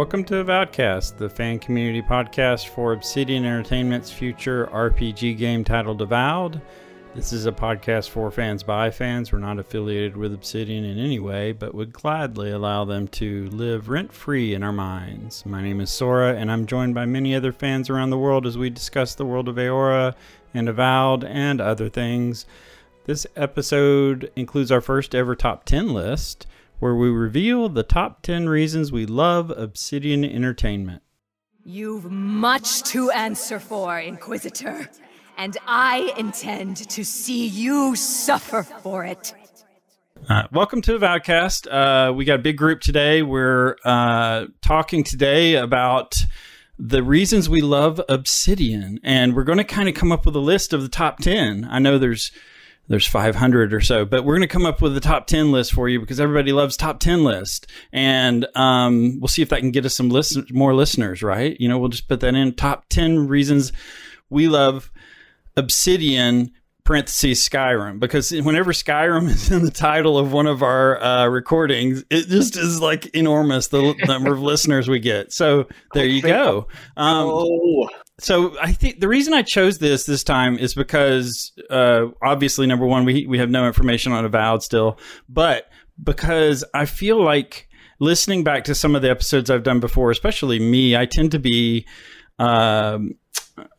Welcome to Avowedcast, the fan community podcast for Obsidian Entertainment's future RPG game titled Avowed. This is a podcast for fans by fans. We're not affiliated with Obsidian in any way, but would gladly allow them to live rent free in our minds. My name is Sora, and I'm joined by many other fans around the world as we discuss the world of Eora and Avowed and other things. This episode includes our first ever top 10 list, where we reveal the top 10 reasons we love Obsidian Entertainment. You've much to answer for, Inquisitor, and I intend to see you suffer for it. Uh, welcome to the Avowedcast. Uh, we got a big group today. We're uh, talking today about the reasons we love Obsidian, and we're going to kind of come up with a list of the top 10. I know there's there's 500 or so, but we're going to come up with the top 10 list for you because everybody loves top 10 list. And um, we'll see if that can get us some listen- more listeners, right? You know, we'll just put that in top 10 reasons we love Obsidian parentheses Skyrim because whenever Skyrim is in the title of one of our uh, recordings, it just is like enormous the number of listeners we get. So there you go. Um, Oh, so I think the reason I chose this this time is because uh, obviously number one we we have no information on Avowed still, but because I feel like listening back to some of the episodes I've done before, especially me, I tend to be. Um,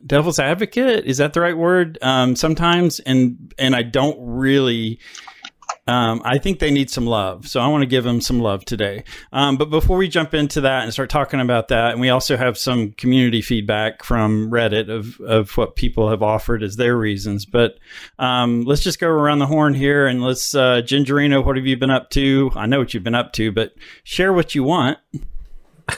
devil's advocate is that the right word um, sometimes and and i don't really um, I think they need some love, so I want to give them some love today. Um, but before we jump into that and start talking about that, and we also have some community feedback from Reddit of of what people have offered as their reasons. But um, let's just go around the horn here and let's uh, Gingerino, what have you been up to? I know what you've been up to, but share what you want.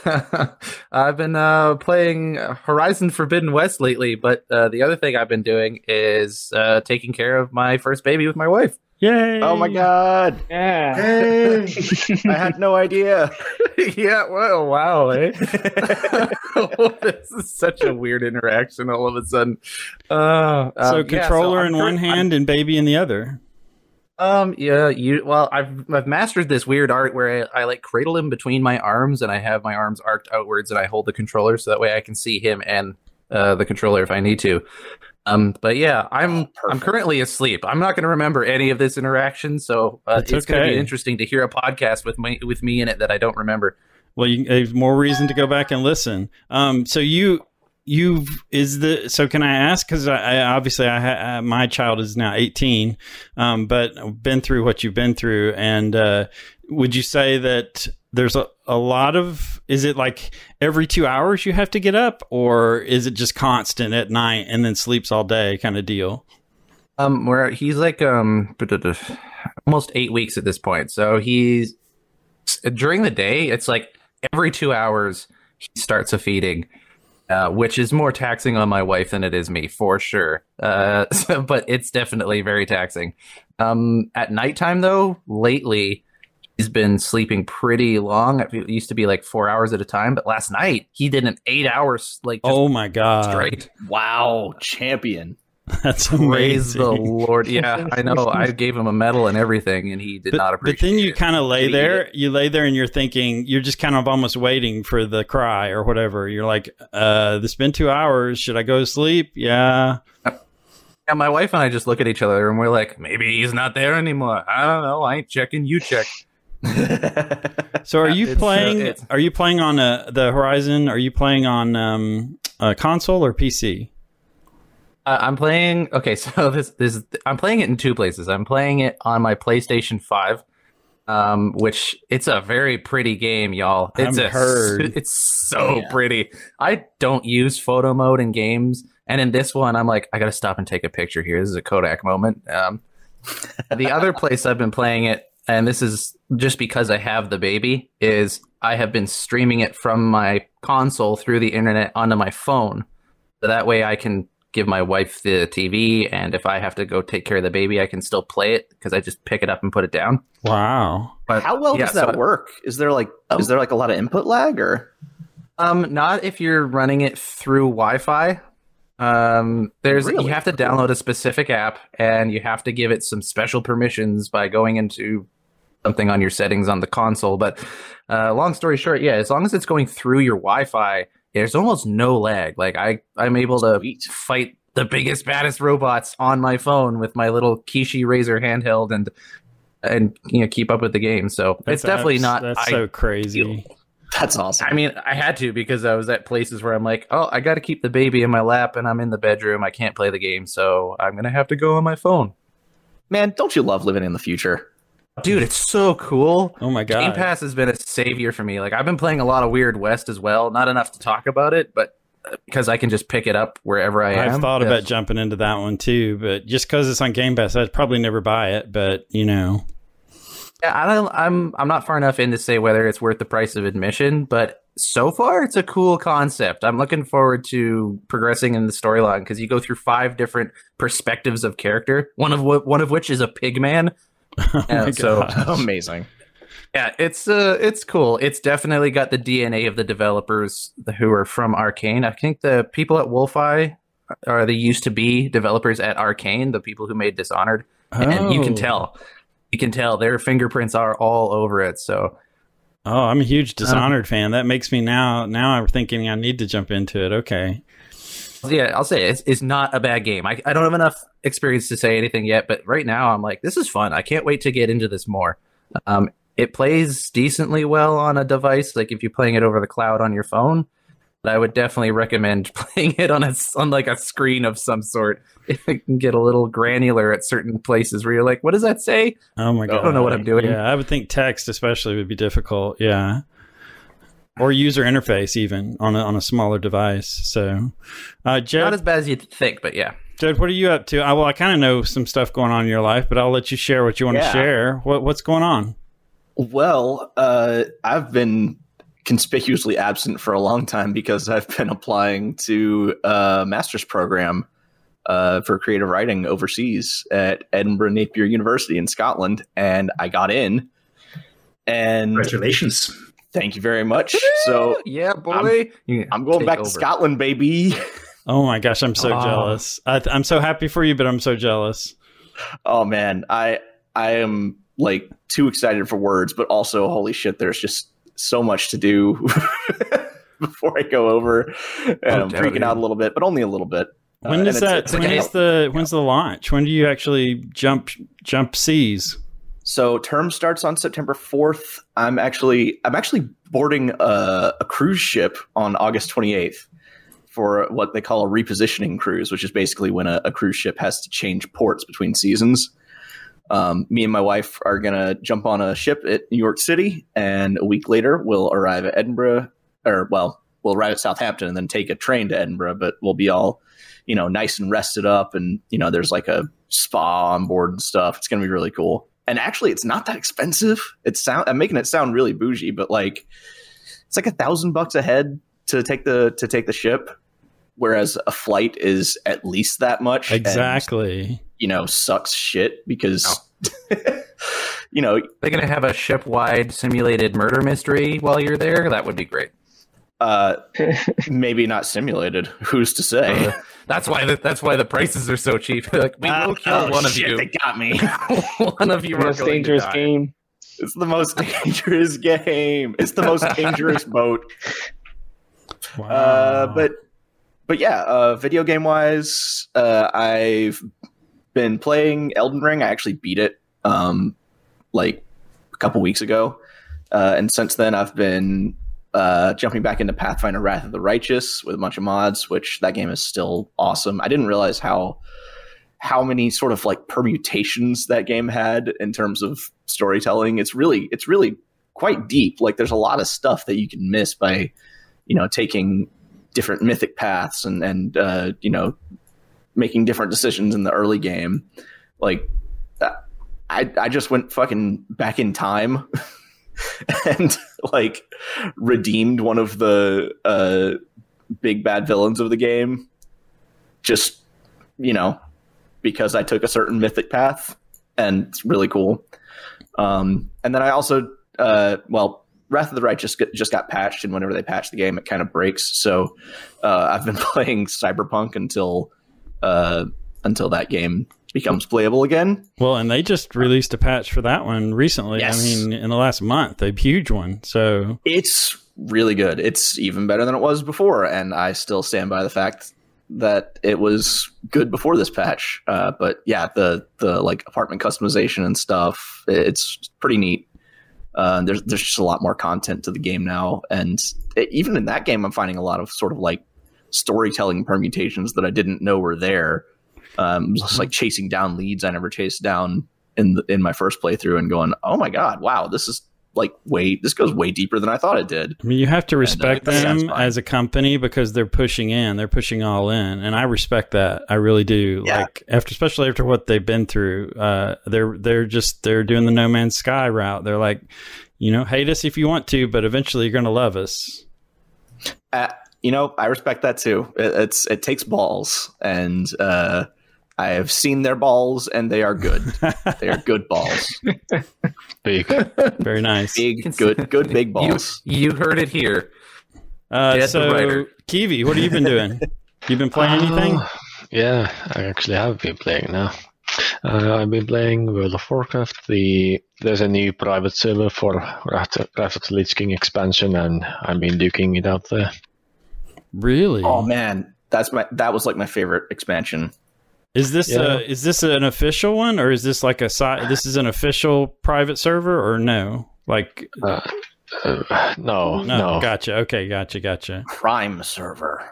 I've been uh, playing Horizon Forbidden West lately, but uh, the other thing I've been doing is uh, taking care of my first baby with my wife. Yay! oh my god! Yeah. Hey, I had no idea. yeah, well, wow, eh? this is such a weird interaction all of a sudden. Uh, So um, yeah, controller I'm in cur- one hand and baby in the other. Um. Yeah. You. Well, I've I've mastered this weird art where I, I like cradle him between my arms, and I have my arms arced outwards, and I hold the controller so that way I can see him and uh, the controller if I need to. Um. But yeah, I'm I'm currently asleep. I'm not going to remember any of this interaction, so uh, it's going to be interesting to hear a podcast with me with me in it that I don't remember. Well, you have more reason to go back and listen. Um, so you you is the so can I ask because I, I obviously I ha, uh, my child is now eighteen, um, but I've been through what you've been through, and uh, would you say that there's a, a lot of is it like every two hours you have to get up, or is it just constant at night and then sleeps all day kind of deal? Um, where he's like um almost eight weeks at this point. So he's during the day, it's like every two hours he starts a feeding, uh, which is more taxing on my wife than it is me for sure. Uh, so, but it's definitely very taxing. Um, at nighttime though, lately he's been sleeping pretty long. It used to be like four hours at a time, but last night he did an eight hours like just oh my god, straight. Wow, champion. that's Praise amazing. the Lord. Yeah, I know. I gave him a medal and everything, and he did but, not appreciate. but then you kind of lay Did he eat there it? you lay there and you're thinking you're just kind of almost waiting for the cry or whatever you're like uh this been two hours should i go to sleep yeah Yeah, my wife and I just look at each other and we're like, maybe he's not there anymore. I don't know. I ain't checking. You check. so are you It's, uh, playing it's- are you playing on uh, the horizon are you playing on um a console or pc Uh, I'm playing. Okay, so this this I'm playing it in two places. I'm playing it on my PlayStation Five, um, which it's a very pretty game, y'all. It's I've a, heard. It's so pretty. I don't use photo mode in games, and in this one, I'm like, I gotta stop and take a picture here. This is a Kodak moment. Um, the other place I've been playing it, and this is just because I have the baby, is I have been streaming it from my console through the internet onto my phone. So that way I can give my wife the TV, and if I have to go take care of the baby, I can still play it because I just pick it up and put it down. wow But How well yeah, does that so- work? Is there like Um, is there like a lot of input lag or? Um, not if you're running it through Wi-Fi. Um, there's Really? you have to download a specific app, and you have to give it some special permissions by going into something on your settings on the console. But uh, long story short, yeah, as long as it's going through your Wi-Fi, there's almost no lag. Like I, I'm able to Sweet. fight the biggest, baddest robots on my phone with my little Kishi Razer handheld and and you know keep up with the game. So it's definitely not. That's I- so crazy. That's awesome. I mean, I had to because I was at places where I'm like, oh, I got to keep the baby in my lap and I'm in the bedroom. I can't play the game, so I'm gonna have to go on my phone. Man, don't you love living in the future? Dude, it's so cool. Oh my god. Game Pass has been a savior for me. Like I've been playing a lot of Weird West as well. Not enough to talk about it, but uh, because I can just pick it up wherever I am. I've thought Yeah. about jumping into that one too, but just because it's on Game Pass, I'd probably never buy it. But you know, Yeah, I don't, I'm I'm not far enough in to say whether it's worth the price of admission, but so far it's a cool concept. I'm looking forward to progressing in the storyline because you go through five different perspectives of character. One of one of which is a pig man. oh so-. Amazing. Yeah, it's uh it's cool. It's definitely got the DNA of the developers who are from Arkane. I think the people at Wolfeye are the used to be developers at Arkane, the people who made Dishonored. And you can Oh. tell. You can tell their fingerprints are all over it. So Oh, I'm a huge Dishonored fan. That makes me now. Now I'm thinking I need to jump into it. Okay. Yeah, I'll say it's, it's not a bad game. I, I don't have enough experience to say anything yet, but right now I'm like, this is fun. I can't wait to get into this more. Um, it plays decently well on a device, like if you're playing it over the cloud on your phone. But I would definitely recommend playing it on a on like a screen of some sort. It can get a little granular at certain places where you're like, what does that say? Oh my god. I don't know what I'm doing. Yeah, I would think text especially would be difficult. Yeah. Or user interface even on a, on a smaller device. So, uh, Not as bad as you'd think, but yeah. Jed, what are you up to? I, well, I kind of know some stuff going on in your life, but I'll let you share what you want to Yeah. share. What what's going on? Well, uh, I've been conspicuously absent for a long time because I've been applying to a master's program uh, for creative writing overseas at Edinburgh Napier University in Scotland, and I got in. And Congratulations. Thank you very much. So yeah, boy. You I'm going back over. to Scotland, baby. Oh my gosh, I'm so Oh. jealous. I, I'm so happy for you, but I'm so jealous. Oh man, I I am like too excited for words, but also holy shit, there's just so much to do before I go over. And I'm freaking it. out a little bit, but only a little bit. Uh, When and does that? it's when like- is the when's the launch? When do you actually jump jump seas? So term starts on September 4th. I'm actually I'm actually boarding a, a cruise ship on August 28th for what they call a repositioning cruise, which is basically when a, a cruise ship has to change ports between seasons. Um, me and my wife are gonna jump on a ship at New York City, and a week later we'll arrive at Edinburgh, or well, we'll arrive at Southampton and then take a train to Edinburgh. But we'll be all, you know, nice and rested up, and you know, there's like a spa on board and stuff. It's gonna be really cool. And actually, it's not that expensive. It's sound I'm making it sound really bougie, but like it's like a thousand bucks a head to take the to take the ship, whereas a flight is at least that much. and, Exactly. you know, sucks shit because you know They're gonna have a ship-wide simulated murder mystery while you're there. That would be great. Uh, maybe not simulated. Who's to say? Uh, that's why the, that's why the prices are so cheap. like we will kill Oh, one of shit, you. They got me. one of you The most dangerous game. It's the most dangerous game. It's the most dangerous boat. Wow. Uh, but but yeah, uh, video game wise, uh, I've been playing Elden Ring. I actually beat it um, like a couple weeks ago, uh, and since then I've been uh, jumping back into Pathfinder: Wrath of the Righteous with a bunch of mods, which that game is still awesome. I didn't realize how how many sort of like permutations that game had in terms of storytelling. It's really it's really quite deep. Like there's a lot of stuff that you can miss by you know taking different mythic paths and and uh, you know making different decisions in the early game. Like I I just went fucking back in time and like redeemed one of the uh, big bad villains of the game. Just you know because I took a certain mythic path and it's really cool. Um, and then I also uh, well Wrath of the Righteous just, just got patched, and whenever they patch the game, it kind of breaks. So uh, I've been playing Cyberpunk until uh, until that game becomes playable again. Well, and they just released a patch for that one recently. Yes. I mean, in the last month, a huge one. So It's really good. It's even better than it was before, and I still stand by the fact that it was good before this patch. Uh, but yeah, the the like apartment customization and stuff, it's pretty neat. Uh, there's there's just a lot more content to the game now, and it, even in that game, I'm finding a lot of sort of like storytelling permutations that I didn't know were there. Um, just like chasing down leads I never chased down in the, in my first playthrough, and going, oh my god, wow, this is like way this goes way deeper than I thought it did. I mean, you have to respect that's them as a company because they're pushing in, they're pushing all in, and I respect that. I really do. Yeah. Like after, especially after what they've been through, uh, they're they're just they're doing the No Man's Sky route. They're like, you know, hate us if you want to, but eventually you're going to love us. Uh, you know, I respect that too. It, it's it takes balls, and uh, I have seen their balls, and they are good. they are good balls, Big. Very nice. big, good, good, big balls. you heard it here. Uh, Get so, writer. Kiwi, what have you been doing? you been playing anything? Uh, yeah, I actually have been playing now. Uh, I've been playing World of Warcraft. The there's a new private server for Wrath Wrath of the Lich King expansion, and I've been duking it out there. Really? Oh man, that's my that was like my favorite expansion. Is this Yeah. uh is this an official one or is this like a side? This is an official private server or no? Like Uh, uh, no, no, no, gotcha. Okay, gotcha, gotcha. Prime server.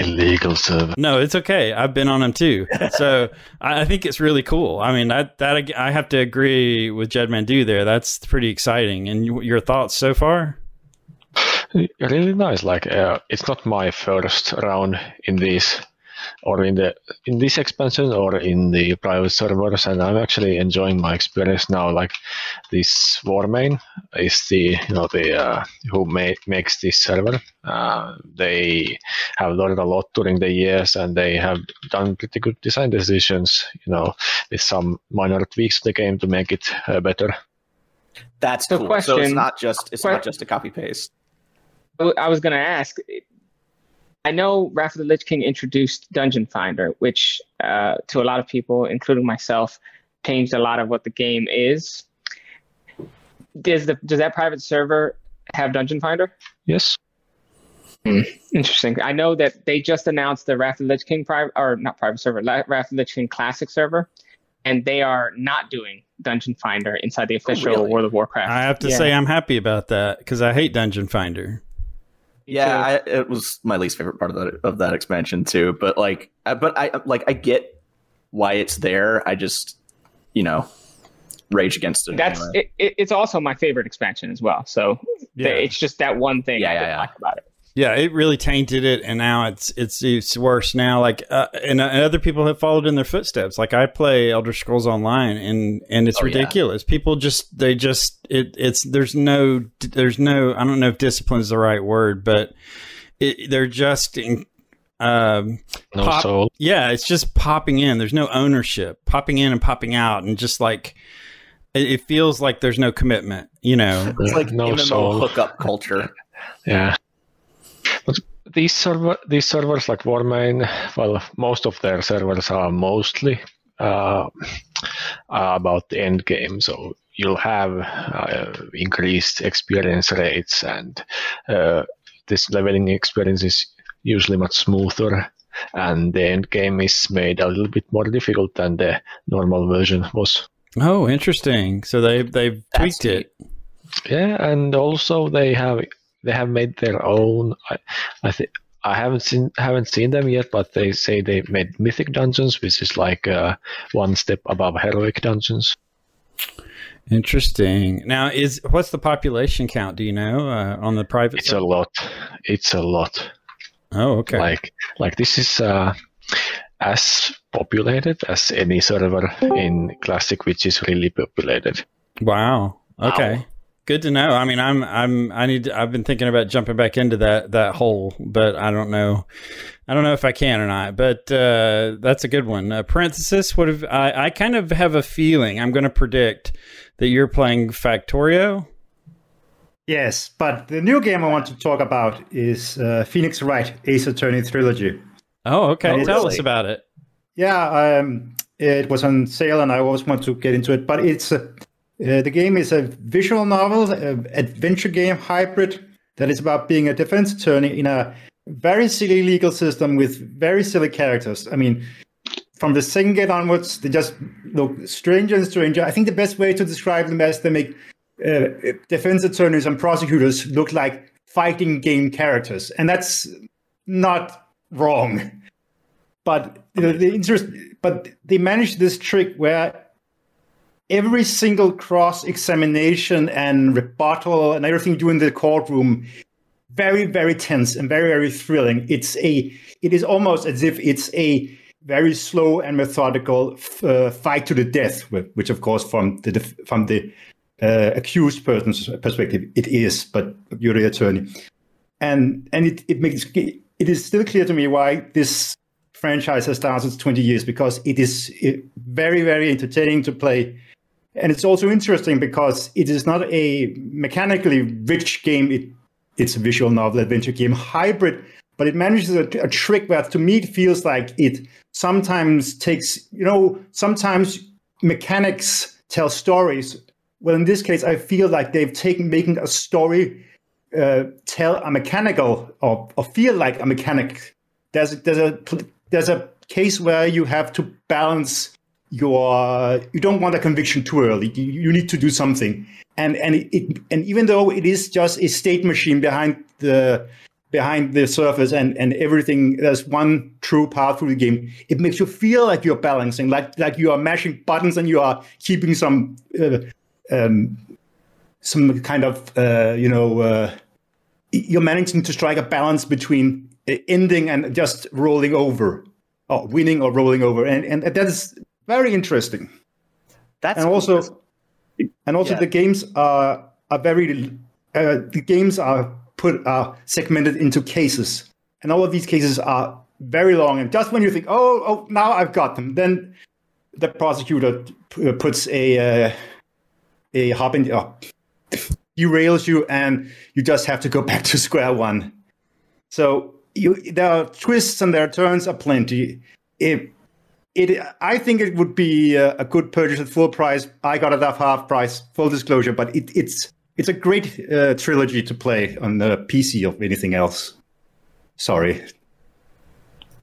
illegal server. No, it's okay. I've been on them too, so I, I think it's really cool. I mean, that that I have to agree with Jed Mandu there. That's pretty exciting. And your thoughts so far? really nice. Like uh, it's not my first round in this or in the in this expansion or in the private servers, and I'm actually enjoying my experience now. Like this Warmane is the you know the uh, who ma- makes this server. Uh, they have learned a lot during the years, and they have done pretty good design decisions. You know, with some minor tweaks to the game to make it uh, better. That's So cool. so it's question- not just it's que- not just a copy paste. I was going to ask. I know Wrath of the Lich King introduced Dungeon Finder, which uh, to a lot of people, including myself, changed a lot of what the game is. Does the does that private server have Dungeon Finder? Yes. Interesting. I know that they just announced the Wrath of the Lich King private or not private server, Wrath of the Lich King Classic server, and they are not doing Dungeon Finder inside the official really? World of Warcraft. I have to Yeah. say I'm happy about that because I hate Dungeon Finder. Yeah, I, it was my least favorite part of that of that expansion too. But like, I, but I like I get why it's there. I just you know rage against it. That's anyway. it, it, it's also my favorite expansion as well. So Yeah. it's just that one thing Yeah, I yeah, yeah. like about it. Yeah, it really tainted it, and now it's it's it's worse now. Like, uh, and, and other people have followed in their footsteps. Like, I play Elder Scrolls Online, and and it's Oh, yeah. ridiculous. People just they just it it's there's no there's no I don't know if discipline is the right word, but it, they're just in, um No Pop- soul. yeah, it's just popping in. There's no ownership, popping in and popping out, and just like it, it feels like there's no commitment. You know, it's like no MMO soul. hookup culture. Yeah. But these server these servers like Warmane, well, most of their servers are mostly uh, about the end game. So you'll have uh, increased experience rates, and uh, this leveling experience is usually much smoother. And the end game is made a little bit more difficult than the normal version was. oh, interesting. So they they've That's tweaked it. Yeah, and also they have they have made their own. I, I think I haven't seen haven't seen them yet, but they say they made mythic dungeons, which is like uh, one step above heroic dungeons. Interesting. Now, is what's the population count? Do you know uh, on the private? It's side? a lot. It's a lot. oh, okay. Like like this is uh, as populated as any server in Classic, which is really populated. wow. Okay. Wow. Good to know. I mean, I'm I'm I need. I've been thinking about jumping back into that that hole, but I don't know. I don't know if I can or not. But uh, that's a good one. Uh, parenthesis. What have I? I kind of have a feeling. I'm going to predict that you're playing Factorio. Yes, but the new game I want to talk about is uh, Phoenix Wright Ace Attorney Trilogy. Oh, okay. Tell us about it. yeah, um, it was on sale, and I always want to get into it. But it's a, uh, the game is a visual novel, a adventure game hybrid that is about being a defense attorney in a very silly legal system with very silly characters. I mean, from the second game onwards, they just look stranger and stranger. I think the best way to describe them is they make uh, defense attorneys and prosecutors look like fighting game characters, and that's not wrong. But you know, the interest, but they manage this trick where every single cross examination and rebuttal and everything you do in the courtroom very very tense and very very thrilling. It's a it is almost as if it's a very slow and methodical uh, fight to the death which of course from the from the uh, accused person's perspective it is but you're the attorney. And and it, it makes it is still clear to me why this franchise has lasted 20 years because it is very very entertaining to play and it's also interesting because it is not a mechanically rich game. It, it's a visual novel adventure game hybrid but it manages a, a trick where to me it feels like it sometimes takes you know sometimes mechanics tell stories. Well in this case i feel like they've taken making a story uh, tell a mechanical or, or feel like a mechanic. There's there's a there's a case where you have to balance your you don't want a conviction too early. You, you need to do something, and and it, it, and even though it is just a state machine behind the behind the surface and and everything, there's one true path through the game. It makes you feel like you're balancing, like like you are mashing buttons and you are keeping some uh, um, some kind of uh, you know uh, you're managing to strike a balance between ending and just rolling over, or winning or rolling over, and and that is very interesting. That's and cool. also, and also Yeah. the games are are very uh, the games are put are segmented into cases, and all of these cases are very long. And just when you think, oh, oh, now I've got them, then the prosecutor p- uh, puts a uh, a hop in, uh, derails you, and you just have to go back to square one. So you, there are twists and there are turns aplenty. It, it, I think it would be a, a good purchase at full price. I got it at half price, full disclosure. But it, it's it's a great uh, trilogy to play on the PC of anything else. Sorry.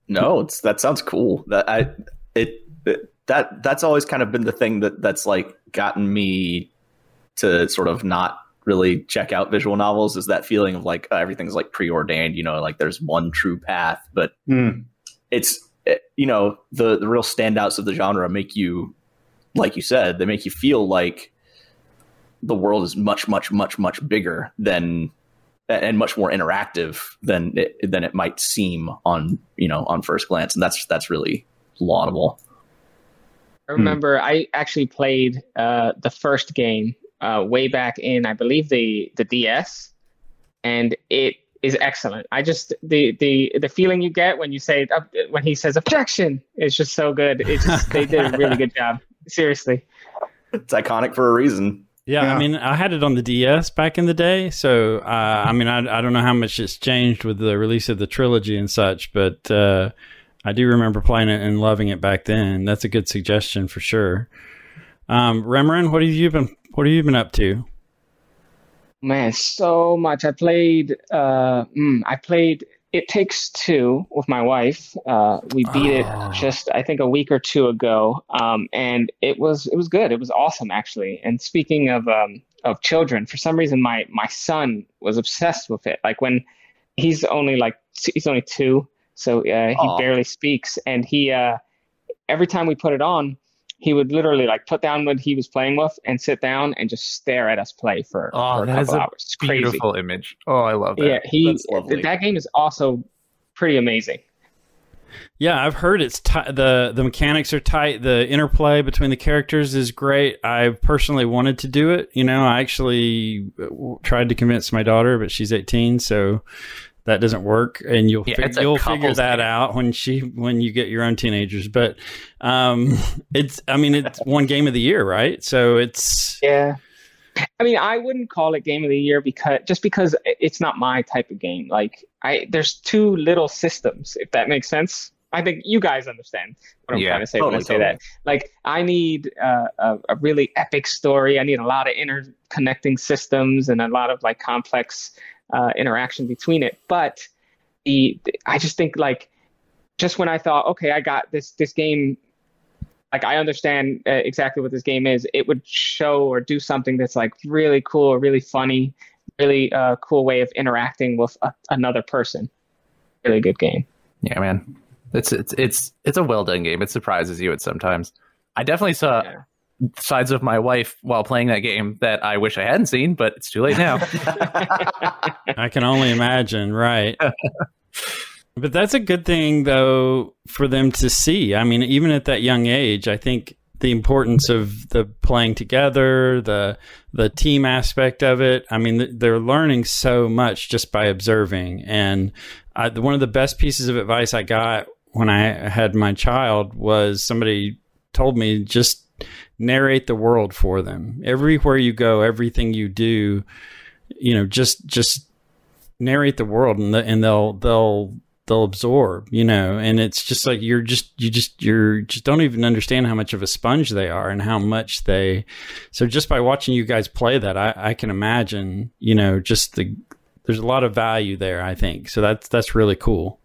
No, it's that sounds cool. That I it, it that that's always kind of been the thing that that's like gotten me to sort of not really check out visual novels is that feeling of like uh, everything's like preordained, you know, like there's one true path, but Hmm. it's it, you know the the real standouts of the genre make you like you said they make you feel like the world is much much much much bigger than and much more interactive than it, than it might seem on you know on first glance. And that's that's really laudable. I remember I actually played uh, the first game uh, way back in, I believe the the DS, and it is excellent. I just the the the feeling you get when you say uh, when he says objection is just so good. It's just they did a really good job. Seriously. it's iconic for a reason Yeah, Yeah. I mean, I had it on the DS back in the day, so uh, I mean, I, I don't know how much it's changed with the release of the trilogy and such, but uh, I do remember playing it and loving it back then. That's a good suggestion for sure. Um, Remeron, what have you been What have you been up to? Man, so much. I played. Uh, mm, I played. It Takes Two with my wife. Uh, we beat Oh. it just, I think, a week or two ago, um, and it was it was good. It was awesome, actually. And speaking of um, of children, for some reason, my my son was obsessed with it. Like when he's only like he's only two, so uh, he Aw. barely speaks, and he uh, every time we put it on, he would literally like put down what he was playing with and sit down and just stare at us play for, Oh, for a that is couple a hours. It's crazy. Beautiful image. Oh, I love that. Yeah, he That's that game is also pretty amazing. Yeah, I've heard it's ti the the mechanics are tight. The interplay between the characters is great. I personally wanted to do it. You know, I actually uh, w- tried to convince my daughter, but she's 18, so that doesn't work. And you'll Yeah, fi- you'll figure that game. out when she when you get your own teenagers. But um, it's I mean it's one game of the year, right? So it's Yeah. I mean, I wouldn't call it game of the year because just because it's not my type of game. Like I there's too little systems, if that makes sense. I think you guys understand what I'm Yeah, trying to say when I totally, say that. Like, I need uh, a, a really epic story. I need a lot of interconnecting systems and a lot of like complex uh, interaction between it. But the, I just think like just when I thought, okay, I got this this game. Like I understand uh, exactly what this game is. It would show or do something that's like really cool, or really funny, really uh, cool way of interacting with a, another person. Really good game. Yeah, man. It's it's it's it's a well done game. It surprises you at sometimes. I definitely saw Yeah. Sides of my wife while playing that game that I wish I hadn't seen, but it's too late now. I can only imagine, right? but that's a good thing, though, for them to see. I mean, even at that young age, I think the importance of the playing together, the the team aspect of it. I mean, they're learning so much just by observing. And I, one of the best pieces of advice I got when I had my child was somebody told me just narrate the world for them. Everywhere you go, everything you do, you know, just just narrate the world and the, and they'll they'll they'll absorb, you know, and it's just like you're just you just you're just don't even understand how much of a sponge they are and how much they so just by watching you guys play that I, I can imagine, you know, just the there's a lot of value there, I think. So that's that's really cool.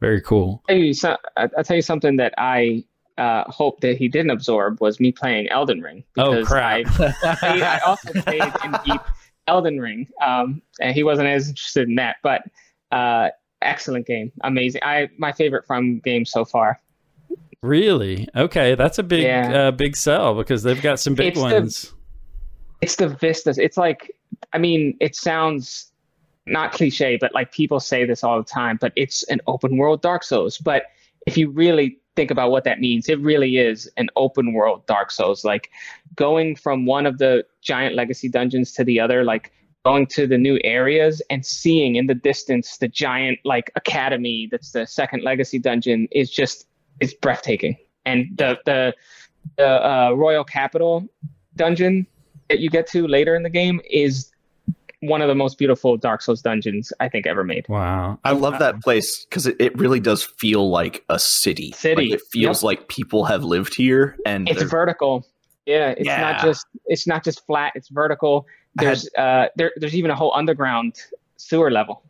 Very cool. you so, I- I'll tell you something that I uh, hope that he didn't absorb was me playing Elden Ring. Oh, crap. I, played- I also played in deep Elden Ring, um, and he wasn't as interested in that. But uh, excellent game, amazing. I my favorite from game so far. Really? Okay, that's a big Yeah. uh, big sell because they've got some big It's the- ones. It's the vistas. It's like, I mean, it sounds not cliche, but like people say this all the time. But it's an open world Dark Souls. But if you really think about what that means, it really is an open world Dark Souls. Like going from one of the giant legacy dungeons to the other, like going to the new areas and seeing in the distance the giant like academy that's the second legacy dungeon is just it's breathtaking. And the the the uh, royal capital dungeon that you get to later in the game is one of the most beautiful Dark Souls dungeons I think ever made. Wow. I love that place because it, it really does feel like a city. City, Like, it feels like people have lived here, and It's they're- vertical. Yeah, it's Yeah. not just it's not just flat. It's vertical. I had- There's uh there there's even a whole underground sewer level.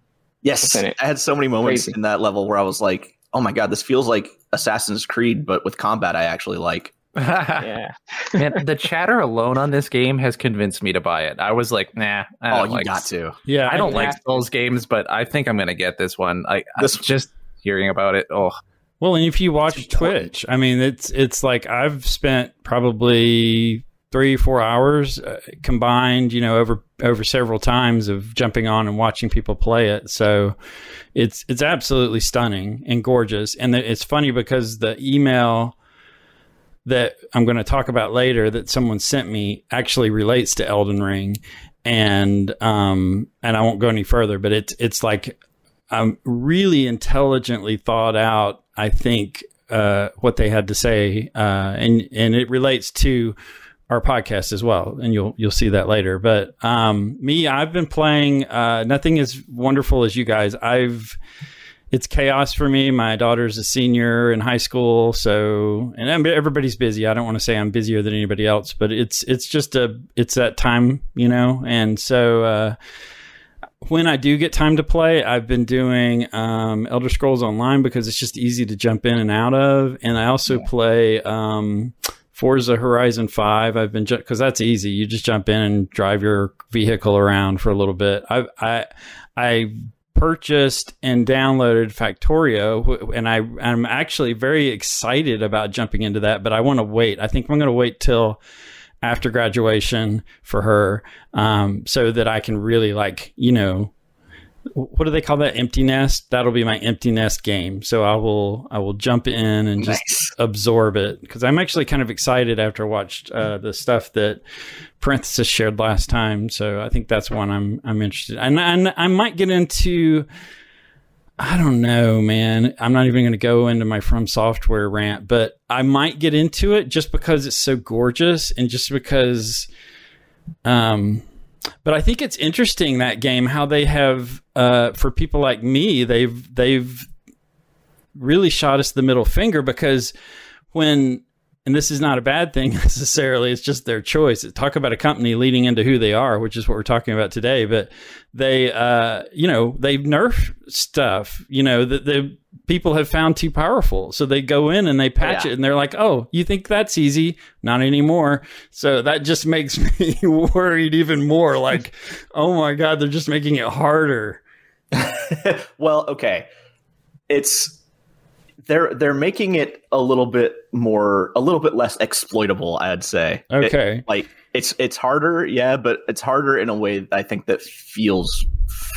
yes. I had so many moments Crazy. in that level where I was like, "Oh my god, this feels like Assassin's Creed, but with combat I actually like." Yeah. Man, the chatter alone on this game has convinced me to buy it. I was like, nah, I Oh, you like got to. Yeah, I don't Yeah. like Souls games, but I think I'm gonna get this one. I, This- I just hearing about it. Oh, Well, and if you watch Twitch, I mean, it's it's like I've spent probably three four hours uh, combined, you know, over over several times of jumping on and watching people play it. So it's it's absolutely stunning and gorgeous. And the, it's funny because the email that I'm going to talk about later that someone sent me actually relates to Elden Ring, and um and I won't go any further, but it's it's like um, really intelligently thought out. I think uh, what they had to say, uh, and and it relates to our podcast as well, and you'll you'll see that later. But um, me, I've been playing uh, nothing as wonderful as you guys. I've it's chaos for me. My daughter's a senior in high school, so and everybody's busy. I don't want to say I'm busier than anybody else, but it's it's just a it's that time, you know, and so. Uh, when I do get time to play, I've been doing um, Elder Scrolls Online because it's just easy to jump in and out of, and I also play um, Forza Horizon Five. I've been because that's easy. You just jump in and drive your vehicle around for a little bit. I I I purchased and downloaded Factorio, and I I'm actually very excited about jumping into that, but I want to wait. I think I'm going to wait till after graduation for her um, so that I can really like you know what do they call that empty nest that'll be my empty nest game so I will I will jump in and just Nice. absorb it because I'm actually kind of excited after I watched uh, the stuff that parenthesis shared last time so I think that's one I'm I'm interested and, and I might get into I don't know, man. I'm not even going to go into my From Software rant, but I might get into it just because it's so gorgeous and just because. Um, but I think it's interesting that game how they have uh, for people like me they've they've really shot us the middle finger because when and this is not a bad thing necessarily it's just their choice. Talk about a company leading into who they are which is what we're talking about today but they uh you know they nerf stuff you know that the people have found too powerful. So they go in and they patch Yeah. it and they're like oh you think that's easy? Not anymore. So that just makes me worried even more like oh my god they're just making it harder. Well, okay. It's they're they're making it a little bit more a little bit less exploitable, I'd say. It- okay like it's it's harder, yeah, but it's harder in a way I think that feels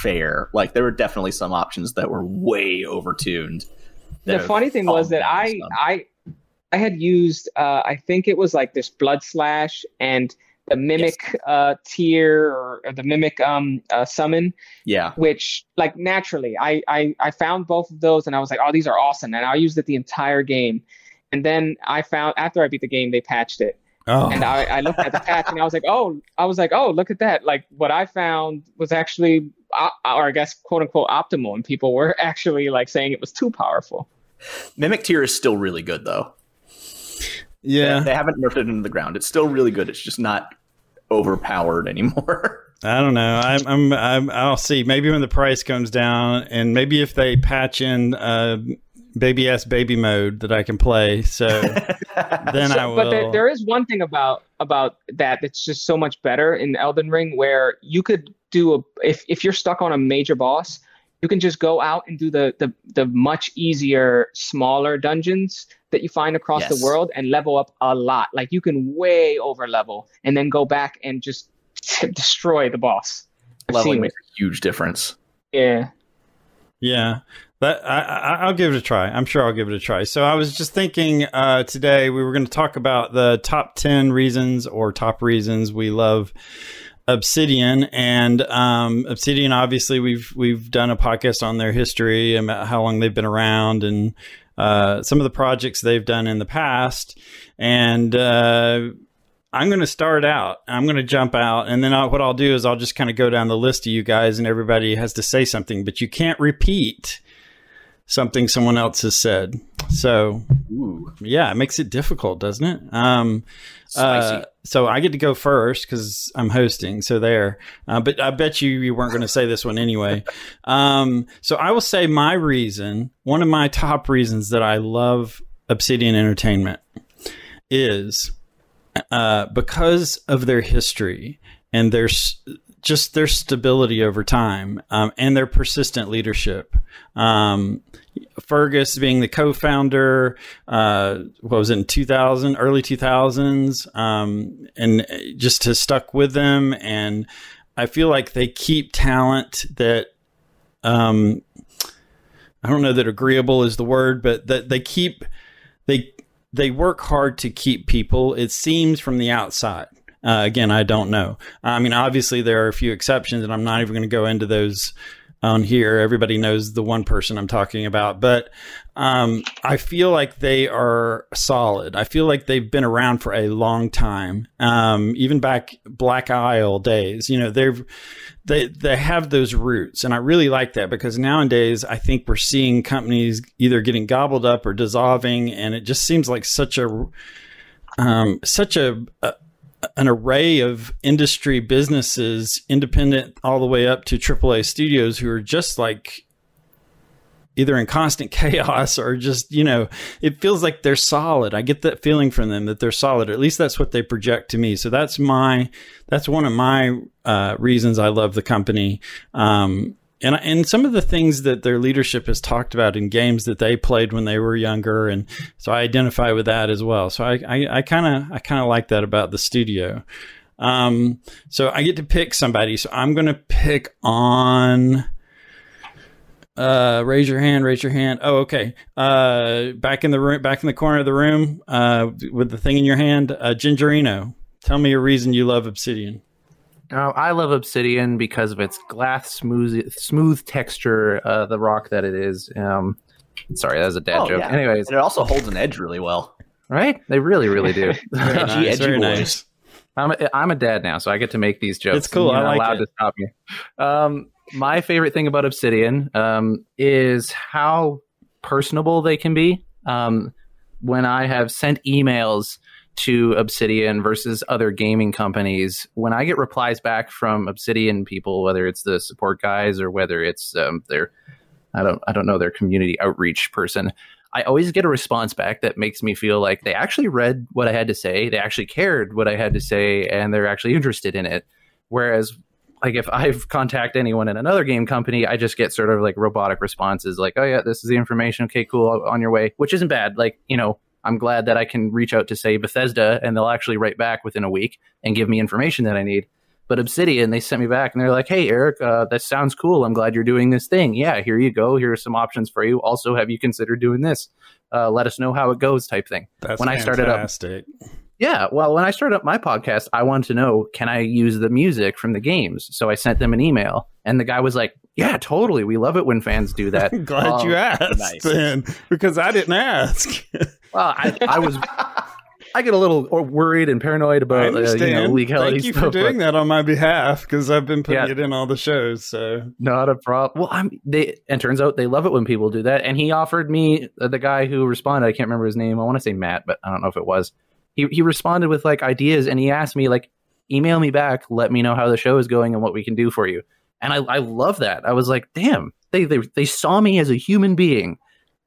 fair. Like there were definitely some options that were way overtuned. that the funny thing was that I some. I I had used uh, I think it was like this blood slash and the mimic uh, tier or, or the mimic um uh, summon, yeah. which like naturally I, I I found both of those and I was like, oh, these are awesome, and I used it the entire game. And then I found after I beat the game, they patched it, oh and I, I looked at the patch and I was like, oh, I was like, oh, look at that! Like what I found was actually, uh, or I guess quote unquote optimal, and people were actually like saying it was too powerful. Mimic tier is still really good though. yeah They haven't nerfed it into the ground. It's still really good. It's just not overpowered anymore. I don't know. I'm, I'm, I'm, I'll see. Maybe when the price comes down, and maybe if they patch in uh, baby ass baby mode that I can play. So then I will. But there, there is one thing about about that that's just so much better in Elden Ring, where you could do a if if you're stuck on a major boss, you can just go out and do the the the much easier smaller dungeons that you find across Yes. the world and level up a lot. Like you can way over level and then go back and just destroy the boss. I've Leveling makes a huge difference. Yeah. Yeah. That I, I, I'll give it a try. I'm sure I'll give it a try. So I was just thinking uh, today we were going to talk about the top ten reasons or top reasons we love Obsidian, and um, Obsidian. Obviously, we've we've done a podcast on their history and about how long they've been around and uh, some of the projects they've done in the past. And uh, I'm going to start out. I'm going to jump out, and then I, what I'll do is I'll just kind of go down the list of you guys, and everybody has to say something, but you can't repeat something someone else has said. So Ooh, yeah, it makes it difficult, doesn't it? Um, spicy. uh, so I get to go first because I'm hosting. So there, uh, but I bet you you weren't going to say this one anyway. Um, so I will say my reason, one of my top reasons that I love Obsidian Entertainment is uh, because of their history and their just their stability over time um, and their persistent leadership. Um, Feargus being the co-founder, uh, what was it in 2000, early 2000s, um, and just has stuck with them. And I feel like they keep talent that, um, I don't know that agreeable is the word, but that they keep, they, they work hard to keep people. It seems from the outside. Uh, again, I don't know. I mean, obviously there are a few exceptions, and I'm not even going to go into those on here. Everybody knows the one person I'm talking about, but um, I feel like they are solid. I feel like they've been around for a long time, um, even back Black Isle days. You know, they've they they have those roots, and I really like that because nowadays I think we're seeing companies either getting gobbled up or dissolving, and it just seems like such a um, such a, a an array of industry businesses, independent all the way up to AAA studios, who are just like either in constant chaos or just you know it feels like they're solid. I get that feeling from them that they're solid. At least that's what they project to me. So that's my that's one of my uh, reasons i love the company. Um, and and some of the things that their leadership has talked about in games that they played when they were younger and so i identify with that as well so i i kind of i kind of like that about the studio um, so i get to pick somebody so i'm gonna pick on uh, raise your hand. Raise your hand. Oh, okay. Uh, back in the room, back in the corner of the room, uh, with the thing in your hand. Uh, Gingerino, tell me a reason you love Obsidian. Uh, I love Obsidian because of its glass smooth smooth texture, uh, the rock that it is. Um, sorry, that was a dad Oh, joke. yeah. Anyways, and it also holds an edge really well. right? They really, really do. Very Edgy, nice. edgy Very nice. I'm a, I'm a dad now, so I get to make these jokes. It's cool. You're I not like allowed it. to stop me. Um, my favorite thing about Obsidian um, is how personable they can be. Um, when I have sent emails to Obsidian versus other gaming companies, when I get replies back from Obsidian people, whether it's the support guys or whether it's um, their I don't I don't know their community outreach person, I always get a response back that makes me feel like they actually read what I had to say, they actually cared what I had to say, and they're actually interested in it. Whereas like if I've contact anyone in another game company, I just get sort of like robotic responses like, "Oh yeah, this is the information. Okay, cool, on your way," which isn't bad. Like you know, I'm glad that I can reach out to say Bethesda and they'll actually write back within a week and give me information that I need. But Obsidian, they sent me back and they're like, "Hey, Eric, uh, that sounds cool. I'm glad you're doing this thing. Yeah, here you go. Here are some options for you. Also, have you considered doing this? Uh, let us know how it goes." Type thing. That's when I started up, fantastic. yeah, well, when I started up my podcast, I wanted to know can I use the music from the games? So I sent them an email, and the guy was like, "Yeah, totally. We love it when fans do that." I'm glad Oh, you asked nice. then, because I didn't ask. Well, I, I was, I get a little worried and paranoid about uh, you know, legality Thank you stuff. for doing but that on my behalf because I've been putting Yeah. it in all the shows. So Not a problem. Well, I'm they and turns out they love it when people do that. And he offered me uh, the guy who responded. I can't remember his name. I want to say Matt, but I don't know if it was. He he responded with like ideas, and he asked me like, email me back, let me know how the show is going and what we can do for you. And I I love that. I was like, damn, they they they saw me as a human being,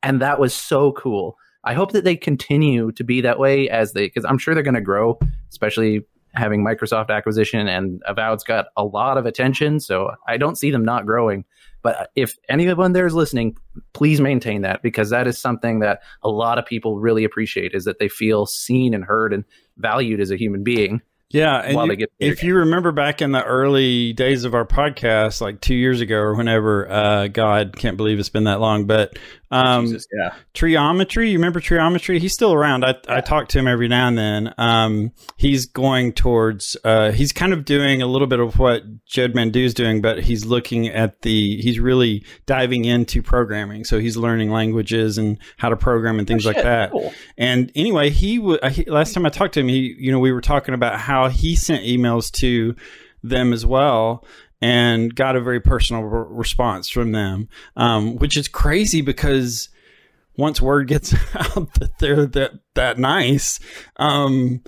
and that was so cool. I hope that they continue to be that way as they because I'm sure they're going to grow, especially having Microsoft acquisition and Avowed's got a lot of attention, so I don't see them not growing. But if anyone there is listening, please maintain that because that is something that a lot of people really appreciate is that they feel seen and heard and valued as a human being. Yeah, and you- if you remember back in the early days of our podcast, like two years ago or whenever, uh, God can't believe it's been that long, but um, Jesus, yeah. Triometry, you remember Triometry? He's still around. I, I talk to him every now and then. Um, he's going towards, uh, he's kind of doing a little bit of what Jed Mandu's doing, but he's looking at the, he's really diving into programming. So he's learning languages and how to program and things like shit, that. cool. And anyway, he, w- uh, he last time I talked to him, he, you know, we were talking about how he sent emails to them as well and got a very personal r- response from them, um, which is crazy because once word gets out that they're that that nice, um,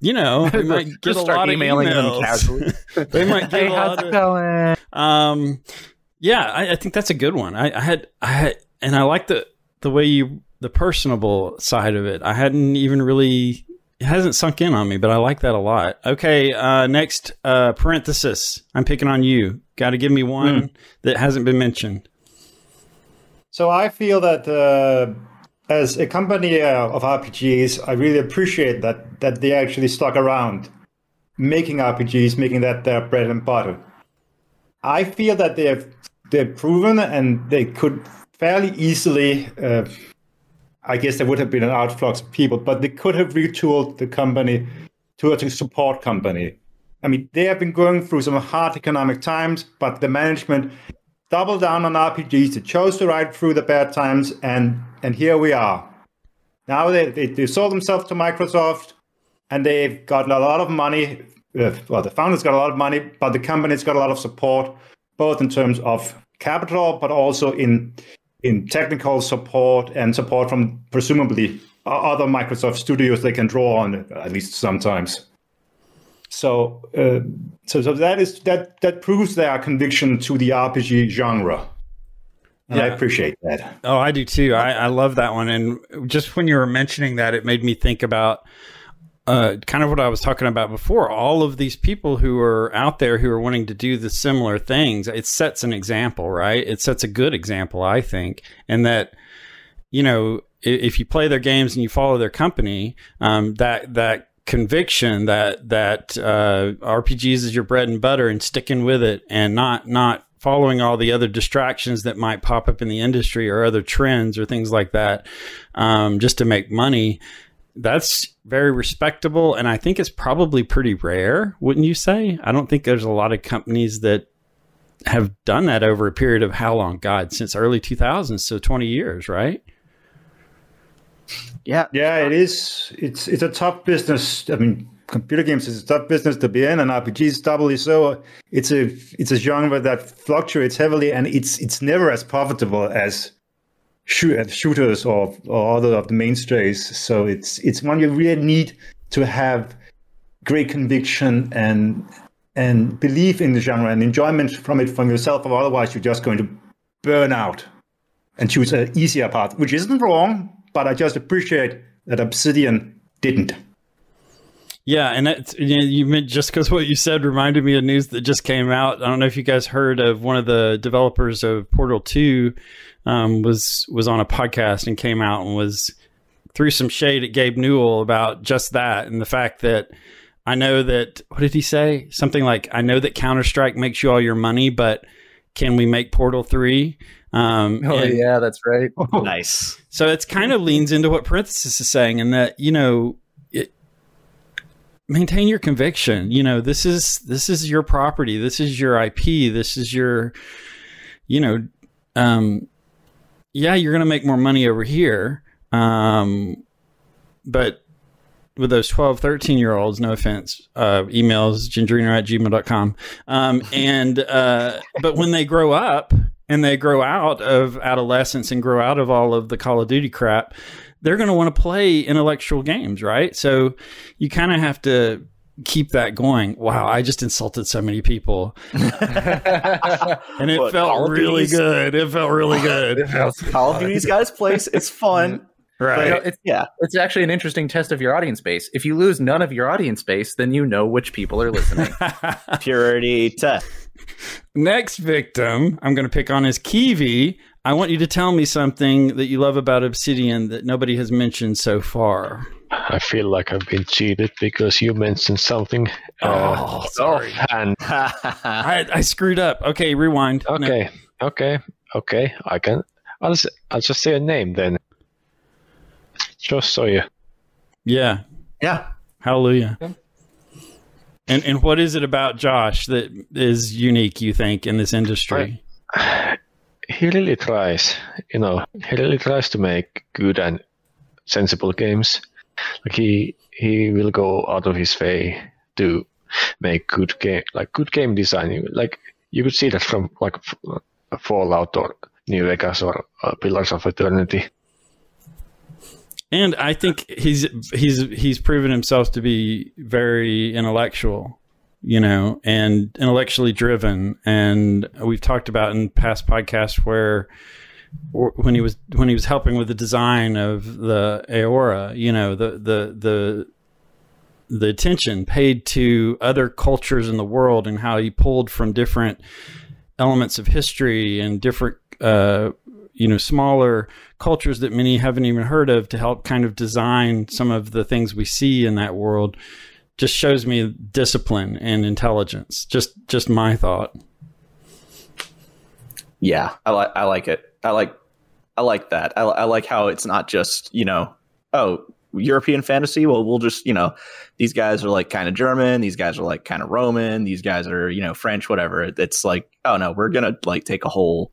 you know, they might get Just a start lot emailing of them emails. casually. they might get Hey, a lot it of. going? Um, yeah, I, I think that's a good one. I, I had, I had, and I like the the way you the personable side of it. I hadn't even really it hasn't sunk in on me, but I like that a lot. Okay, uh, next uh, parenthesis. I'm picking on you. Got to give me one that hasn't been mentioned. So I feel that uh, as a company uh, of RPGs, I really appreciate that that they actually stuck around making RPGs, making that their bread and butter. I feel that they have they've proven and they could fairly easily. I guess there would have been an outflux of people, but they could have retooled the company to a support company. I mean, they have been going through some hard economic times, but the management doubled down on RPGs. They chose to ride through the bad times, and and here we are. Now they they, they sold themselves to Microsoft, and they've got a lot of money. Uh, well, the founders got a lot of money, but the company's got a lot of support, both in terms of capital, but also in in technical support and support from presumably other Microsoft studios they can draw on at least sometimes. So, uh, so, so that is that that proves their conviction to the RPG genre, and I appreciate that. Oh, I do too. I, I love that one. And just when you were mentioning that, it made me think about uh, kind of what I was talking about before. All of these people who are out there who are wanting to do the similar things, it sets an example, right? It sets a good example, I think. And that, you know, if you play their games and you follow their company, um, that, that, conviction that that uh, RPGs is your bread and butter and sticking with it and not not following all the other distractions that might pop up in the industry or other trends or things like that um, just to make money that's very respectable and i think it's probably pretty rare wouldn't you say i don't think there's a lot of companies that have done that over a period of how long god since early 2000s so 20 years right Yeah. Yeah, it is. It's it's a tough business. I mean, computer games is a tough business to be in, and RPGs doubly so. It's a it's a genre that fluctuates heavily, and it's it's never as profitable as shoot, uh, shooters or, or other of the mainstays. So it's it's one you really need to have great conviction and and belief in the genre and enjoyment from it from yourself, or otherwise you're just going to burn out and choose an easier path, which isn't wrong, but I just appreciate that Obsidian didn't. Yeah, and that's, you, know, you meant just because what you said reminded me of news that just came out. I don't know if you guys heard of one of the developers of Portal Two um, was was on a podcast and came out and was threw some shade at Gabe Newell about just that and the fact that I know that what did he say? Something like I know that Counter Strike makes you all your money, but can we make Portal Three? Um, Oh and- yeah, that's right. Nice. so it's kind of leans into what Parenthesis is saying, and that you know, it, maintain your conviction. You know, this is this is your property. This is your IP. This is your, you know, um, yeah, you're gonna make more money over here, um, but with those 12 13 year olds no offense uh, emails gingerino at gmail.com um, and uh, but when they grow up and they grow out of adolescence and grow out of all of the call of duty crap they're going to want to play intellectual games right? So you kind of have to keep that going wow i just insulted so many people and it What, Call felt of really Duty's- good it felt really good Call of Duty's got its place. It's fun. Mm-hmm. right You know, it's, Yeah. it's actually an interesting test of your audience base. If you lose none of your audience base, then you know which people are listening. Purity test. Next victim I'm going to pick on is Kiwi. I want you to tell me something that you love about Obsidian that nobody has mentioned so far. I feel like I've been cheated because you mentioned something. Uh, Oh, sorry. and I, I screwed up. Okay, rewind. No. okay, okay, okay. I can. I'll s- I'll just say a name then. Just so you. Yeah. yeah. Hallelujah. And and what is it about Josh that is unique? You think in this industry? He really tries. You know, he really tries to make good and sensible games. Like he he will go out of his way to make good game, like good game design. Like you could see that from like Fallout or New Vegas or uh, Pillars of Eternity. And I think he's he's he's proven himself to be very intellectual, you know, and intellectually driven. And we've talked about in past podcasts where when he was when he was helping with the design of the Eora, you know, the the the the attention paid to other cultures in the world and how he pulled from different elements of history and different uh, you know smaller cultures that many haven't even heard of to help kind of design some of the things we see in that world just shows me discipline and intelligence just just my thought Yeah. I like. I like it. I like. I like that. I, I like how it's not just you know. Oh, European fantasy. Well, we'll just you know, these guys are like kind of German. These guys are like kind of Roman. These guys are you know French. Whatever. It's like oh no, we're gonna like take a whole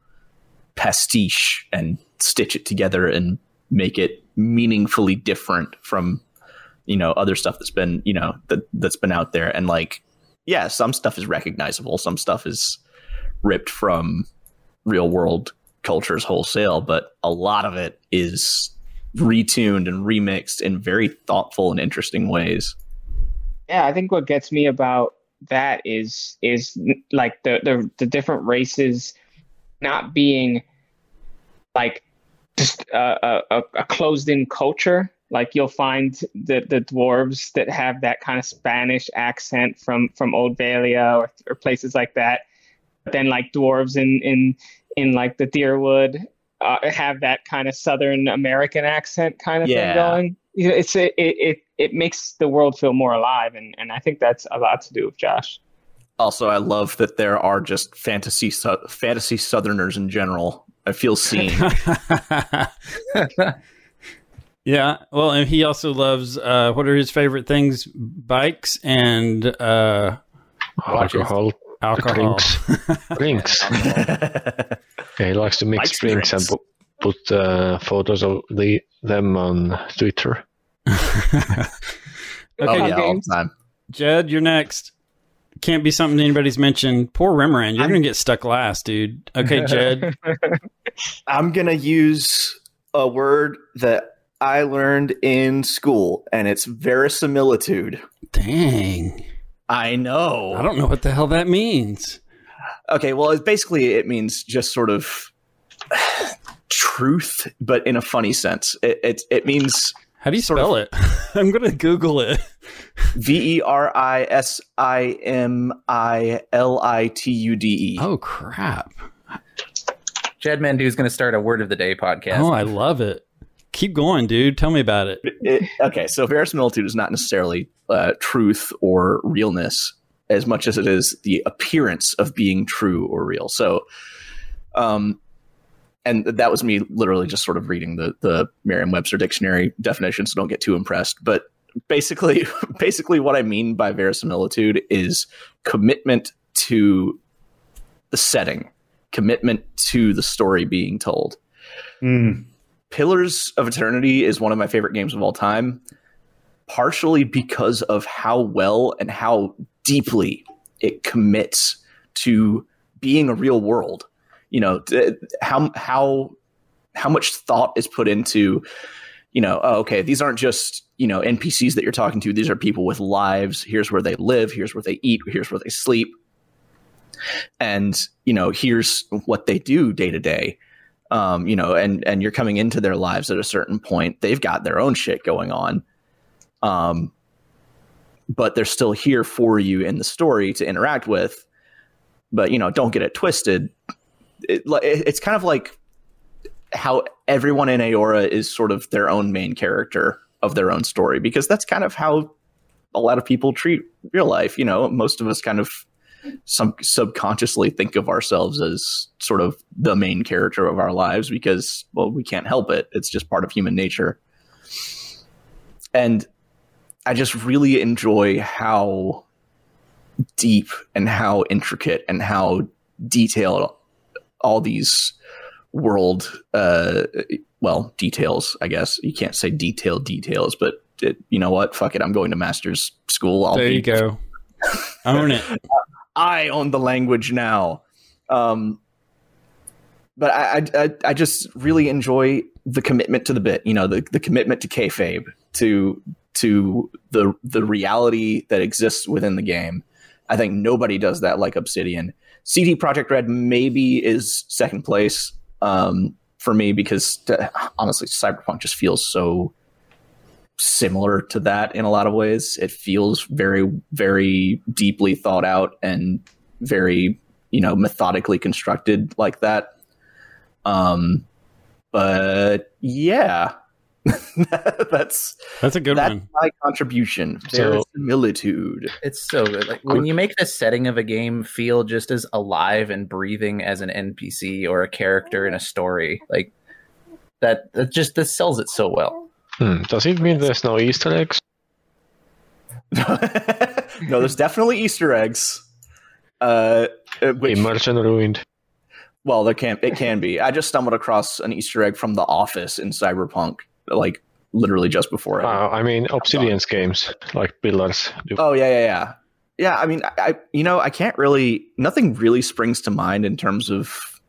pastiche and stitch it together and make it meaningfully different from you know other stuff that's been you know that that's been out there and like yeah some stuff is recognizable some stuff is ripped from real world cultures wholesale but a lot of it is retuned and remixed in very thoughtful and interesting ways. Yeah i think what gets me about that is is like the the, the different races not being like just a, a, a closed in culture. Like you'll find the the dwarves that have that kind of spanish accent from from old Vailia or, or places like that. But then like dwarves in in in like the Dyrwood uh, have that kind of southern american accent kind of Yeah. thing going. You know, it's it, it it it makes the world feel more alive and and i think that's a lot to do with josh. Also i love that there are just fantasy su- fantasy southerners in general i feel seen. Yeah well and he also loves uh what are his favorite things? Bikes and uh Alcohol, alcohol drinks, drinks. Yeah, he likes to mix Likes drinks, drinks. and put, put uh, photos of the them on Twitter. okay oh yeah all the time jed you're next can't be something anybody's mentioned poor Remoran, you're gonna get stuck last dude okay jed i'm gonna use a word that I learned in school, and it's verisimilitude. Dang. I know. I don't know what the hell that means. Okay, well, it's basically it means just sort of truth, but in a funny sense. It it, it means How do you Sort spell it? I'm going to Google it. V E R I S I M I L I T U D E. Oh, crap. Jed Mandu is going to start a word of the day podcast. Oh, I love it. Keep going, dude. Tell me about it. It- okay, so verisimilitude is not necessarily uh, truth or realness as much as it is the appearance of being true or real. So, um, and that was me literally just sort of reading the the Merriam-Webster dictionary definition. So don't get too impressed. But basically, basically, what I mean by verisimilitude is commitment to the setting, commitment to the story being told. Mm. Pillars of Eternity is one of my favorite games of all time, partially because of how well and how deeply it commits to being a real world. You know, how how how much thought is put into, you know, oh, okay, these aren't just you know NPCs that you're talking to. These are people with lives. Here's where they live. Here's where they eat. Here's where they sleep. And you know, here's what they do day to day um, you know, and and you're coming into their lives at a certain point. They've got their own shit going on, um, but they're still here for you in the story to interact with. But you know, don't get it twisted. It, it- it's kind of like how everyone in Eora is sort of their own main character of their own story because that's kind of how a lot of people treat real life. You know, most of us kind of some subconsciously think of ourselves as sort of the main character of our lives because well we can't help it. It's just part of human nature. And i just really enjoy how deep and how intricate and how detailed all these world uh well details i guess. You can't say detailed details but it, you know what? Fuck it. I'm going to master's school. I'll There be you go. Own it. I own the language now. Um, but I, I, I- just really enjoy the commitment to the bit. You know, the, the commitment to kayfabe, to to the the reality that exists within the game. I think nobody does that like Obsidian. CD Projekt Red maybe is second place um, for me because honestly, Cyberpunk just feels so similar to that in a lot of ways. It feels very, very deeply thought out and very, you know, methodically constructed like that. Um, but yeah, that's That's a good that's one. my contribution. So- Verisimilitude. It's so good. Like when you make the setting of a game feel just as alive and breathing as an NPC or a character in a story, like that, that just this sells it so well. Hmm. Does it mean there's no Easter eggs? no, there's definitely Easter eggs. Uh, uh, which, Immersion ruined. well, there can it can be. I just stumbled across an Easter egg from The Office in Cyberpunk, like literally just before it. Uh, I mean, Obsidian's games, like Pillars. do. Oh yeah, yeah, yeah. Yeah, I mean, I, I you know, I can't really nothing really springs to mind in terms of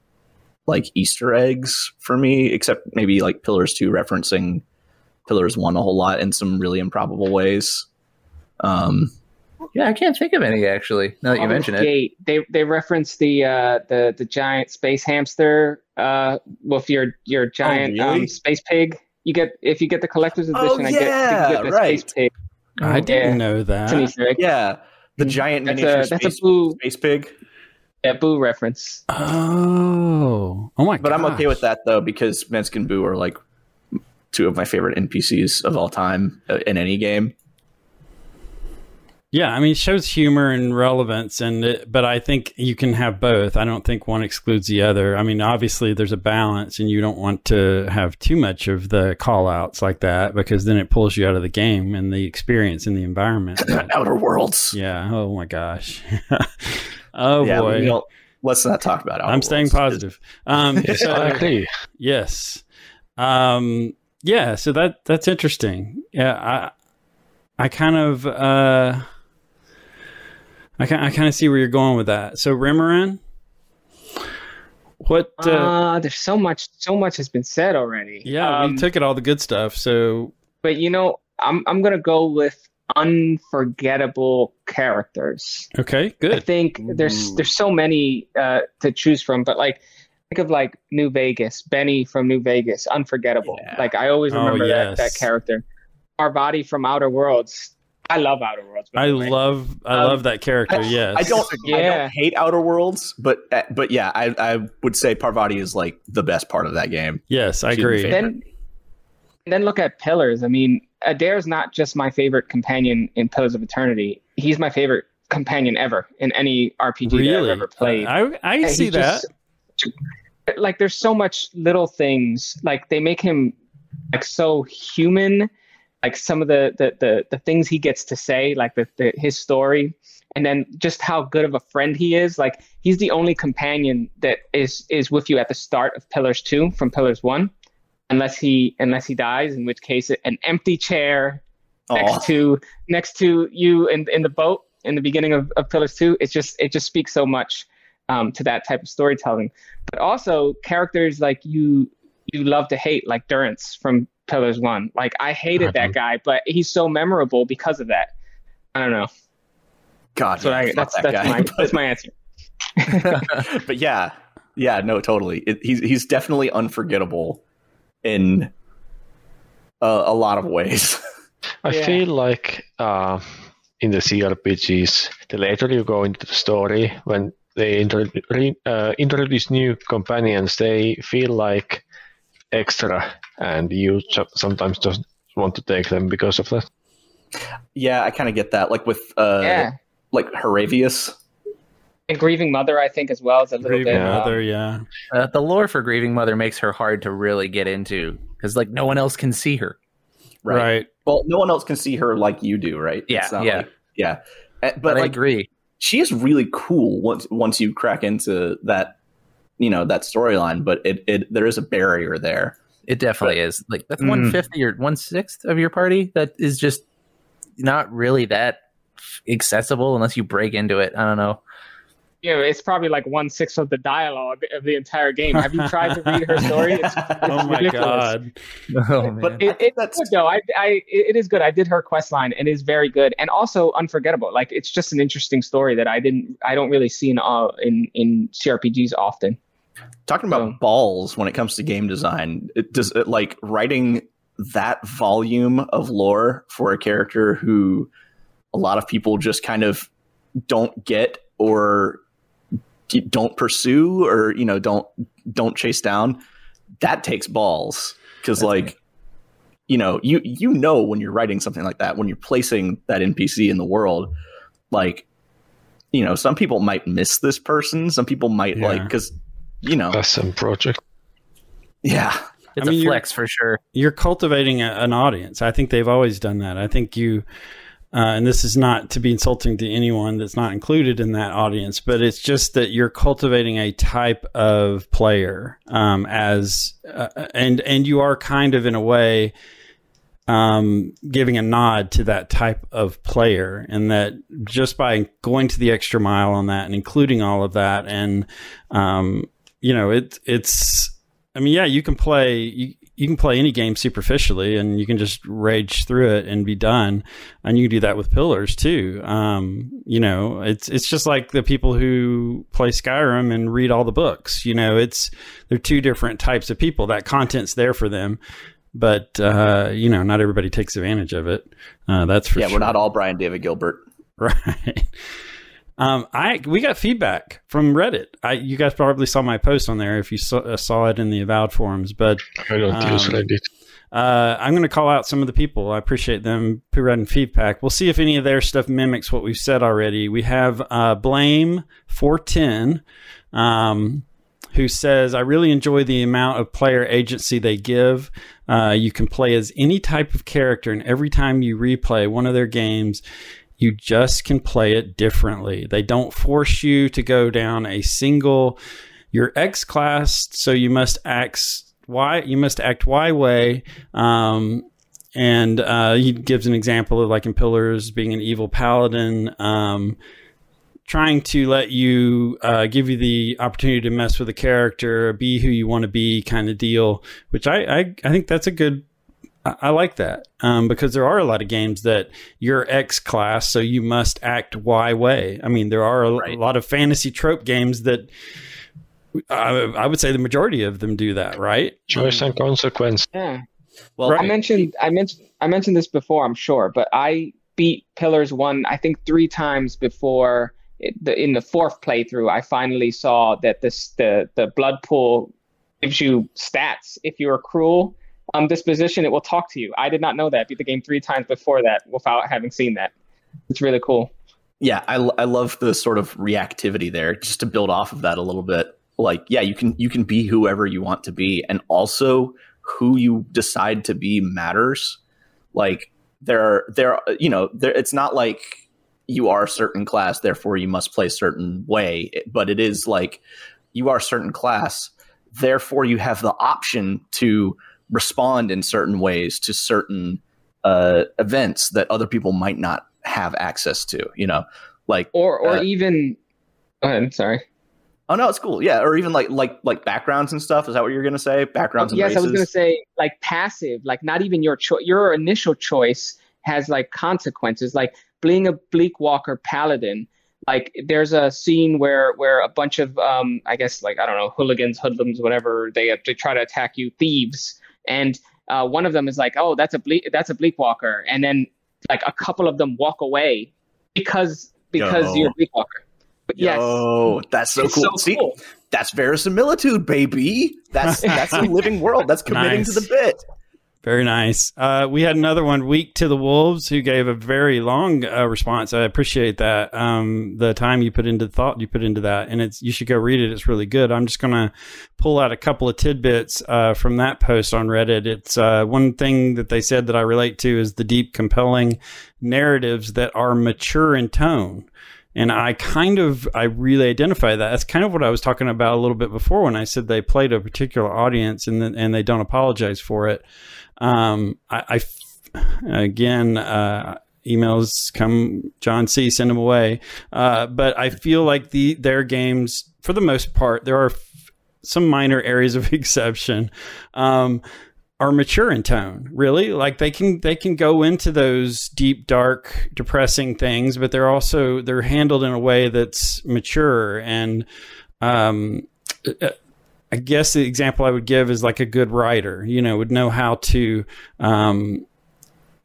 like Easter eggs for me, except maybe like Pillars 2 referencing Pillars 1 a whole lot in some really improbable ways. Um Yeah, I can't think of any actually. Now that you Baldur's mention it, they they reference the uh, the the giant space hamster uh, with your your giant really? um, space pig. You get if you get the collector's edition. Oh, I get, you yeah, get the right. space pig. I didn't Yeah. know that. Yeah, the giant That's miniature a that's a space, boo space pig. yeah, boo reference. Oh, oh my! But I'm okay with that though because Minsc and Boo are like two of my favorite NPCs of all time uh, in any game. Yeah, I mean, it shows humor and relevance, and it, but I think you can have both. I don't think one excludes the other. I mean, obviously, there's a balance, and you don't want to have too much of the call outs like that because then it pulls you out of the game and the experience and the environment. But, Outer Worlds. yeah. Oh my gosh. oh yeah, boy. we don't- let's not talk about. Outer I'm staying positive. Um, I so, agree. yes. Um, yeah. So that that's interesting. Yeah. I I kind of uh, I kind I kind of see where you're going with that. So Remoran, What? Uh, Uh, there's so much, so much has been said already. yeah, Um, we took it all the good stuff. So but you know, I'm I'm gonna go with unforgettable characters. okay, good. I think there's Ooh. there's so many uh, to choose from, but like of like New Vegas, Benny from New Vegas, unforgettable. Yeah. Like I always Oh, remember yes. that that character. Parvati from Outer Worlds. I love Outer Worlds. I way. love I Um, love that character. I- yes, I don't. I Yeah. don't hate Outer Worlds, but uh, but yeah, I I would say Parvati is like the best part of that game. Yes, I She's agree. then then look at Pillars. I mean, Edér's not just my favorite companion in Pillars of Eternity. He's my favorite companion ever in any RPG that I've ever played. I I And see that. just- like there's so much little things like they make him like so human like some of the the the, the things he gets to say like the, the his story and then just how good of a friend he is like he's the only companion that is is with you at the start of pillars 2 from pillars 1 unless he unless he dies in which case an empty chair Aw. next to next to you in in the boat in the beginning of, of Pillars Two. it just it just speaks so much um, to that type of storytelling. But also characters like you you love to hate, like Durance from Pillars One. Like I hated that guy, but he's so memorable because of that. I don't know. God, So yeah, I, that's that that's guy. my that's my answer. but yeah, yeah, no, totally. It, he's he's definitely unforgettable in a, a lot of ways. I Yeah. feel like uh, in the CRPGs, the later you go into the story, when they intro- re- uh, introduce new companions, they feel like extra, and you ju- sometimes just want to take them because of that. yeah, I kind of get that. Like with uh, yeah. like Hiravias. And grieving mother, I think as well is a little Grieving bit. Yeah. um, Mother, yeah. Uh, the lore for Grieving Mother makes her hard to really get into because like no one else can see her. Right. Right. Well, no one else can see her like you do, right? Yeah, yeah. like- yeah. Uh, But, But I agree. She is really cool once once you crack into that, you know, that storyline. But it, it there is a barrier there. It definitely is. Like that's Mm. one fifth or one sixth of your party that is just not really that accessible unless you break into it. I don't know. You know, it's probably like one sixth of the dialogue of the entire game. Have you tried to read her story? It's, it's Oh my ridiculous. god. Oh, But It, I think it's that's good though. I, I, it is good. I did her quest line, and it is very good, and also unforgettable. Like it's just an interesting story that I didn't, I don't really see in uh, in in CRPGs often. talking about So- balls when it comes to game design. It does it, like writing that volume of lore for a character who a lot of people just kind of don't get or don't pursue or you know don't don't chase down that takes balls because like you know you you know when you're writing something like that when you're placing that npc in the world like you know some people might miss this person some people might Yeah. like because you know SM project. yeah It's I mean, a flex for sure. you're cultivating a, an audience. I think they've always done that. I think you, uh, and this is not to be insulting to anyone that's not included in that audience, but it's just that you're cultivating a type of player um, as, uh, and and you are kind of in a way um, giving a nod to that type of player, and that just by going to the extra mile on that and including all of that, and um, you know, it it's. I mean, yeah, you can play you, you can play any game superficially, and you can just rage through it and be done. And you can do that with Pillars too. Um, you know, it's it's just like the people who play Skyrim and read all the books. You know, it's they're two different types of people. That content's there for them, but uh, you know, not everybody takes advantage of it. Uh, that's for yeah sure. we're not all brian david gilbert Right. Um, I we got feedback from Reddit. I you guys probably saw my post on there if you saw, uh, saw it in the avowed forums, but I don't use Um, Reddit. uh, I'm going to call out some of the people. I appreciate them providing feedback. We'll see if any of their stuff mimics what we've said already. We have uh, Blame 410, um, who says, I really enjoy the amount of player agency they give. Uh, you can play as any type of character, and every time you replay one of their games, you just can play it differently. They don't force you to go down a single. You're X class, so you must act Y. You must act Y way. Um, and uh, he gives an example of like in Pillars being an evil paladin. Um, trying to let you uh, give you the opportunity to mess with the character, be who you want to be, kind of deal. Which I I, I think that's a good. I, I like that um, because there are a lot of games that you're X class, so you must act Y way. I mean, there are a, Right. a lot of fantasy trope games that I, I would say the majority of them do that, right? Choice and consequence. Yeah. Well, I mentioned I mentioned I mentioned this before, I'm sure, but I beat Pillars one I think three times before it, the, in the fourth playthrough. I finally saw that this the the blood pool gives you stats if you're cruel um, disposition. It will talk to you. I did not know that. Beat the game three times before that without having seen that. It's really cool. yeah, I, I love the sort of reactivity there. Just to build off of that a little bit, like yeah, you can you can be whoever you want to be, and also who you decide to be matters. Like there are there are- you know there it's not like you are a certain class, therefore you must play a certain way, but it is like you are a certain class, therefore you have the option to respond in certain ways to certain uh, events that other people might not have access to. You know, like Or or Uh, even. Go ahead. Sorry. oh no, it's cool. Yeah, or even like like like backgrounds and stuff. Is that what you're gonna say? Backgrounds and Oh, yes, races. I was going to say like passive, like not even your choice. Your initial choice has like consequences, like being a Bleak Walker paladin. Like there's a scene where where a bunch of um I guess like I don't know hooligans, hoodlums, whatever they they try to attack you, thieves, and uh, one of them is like, oh, that's a bleak that's a Bleak Walker, and then like a couple of them walk away because because Yo. you're a Bleak Walker. But yes, Oh, that's so it's cool. so See, cool. that's verisimilitude, baby. That's that's a living world. That's committing to the bit. Very nice. Uh, we had another one, Week to the Wolves, who gave a very long uh, response. I appreciate that. Um, the time you put into thought you put into that, and it's you should go read it. It's really good. I'm just gonna pull out a couple of tidbits uh, from that post on Reddit. It's uh, one thing that they said that I relate to is the deep, compelling narratives that are mature in tone. And I kind of, I really identify that. That's kind of what I was talking about a little bit before when I said they played a particular audience and and they don't apologize for it. Um, I, I again, uh, emails come, John C, send them away. Uh, but I feel like the, their games, for the most part, there are f- some minor areas of exception. Um, are mature in tone really like they can they can go into those deep dark depressing things but they're also they're handled in a way that's mature and um uh, i guess the example i would give is like a good writer you know would know how to um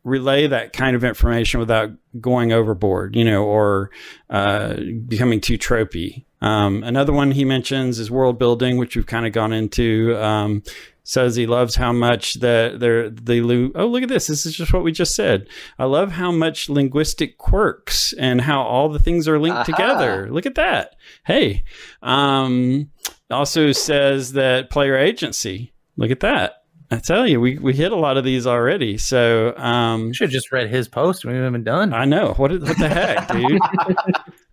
relay that kind of information without going overboard, you know, or uh, becoming too tropey. Um, another one he mentions is world building, which we've kind of gone into. Um, says he loves how much that they're they lo- oh look at this this is just what we just said i love how much linguistic quirks and how all the things are linked Aha. together look at that hey um also says that player agency look at that i tell you we, we hit a lot of these already so um Should have just read his post. We haven't been done. I know. What, what the heck, dude?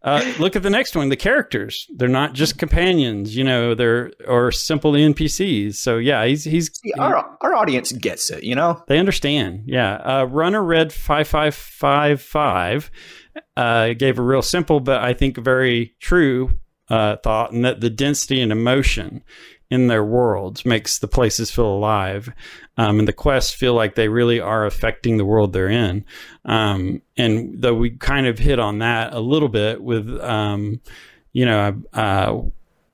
uh, look at the next one. The characters. They're not just companions, you know, they're or simple NPCs. So yeah, he's he's See, our our audience gets it, you know. they understand. Yeah. Uh, Runner Red five five five five uh, gave a real simple, but I think very true uh, thought, and that the density and emotion in their worlds makes the places feel alive, um, and the quests feel like they really are affecting the world they're in. Um, and though we kind of hit on that a little bit with, um, you know, uh,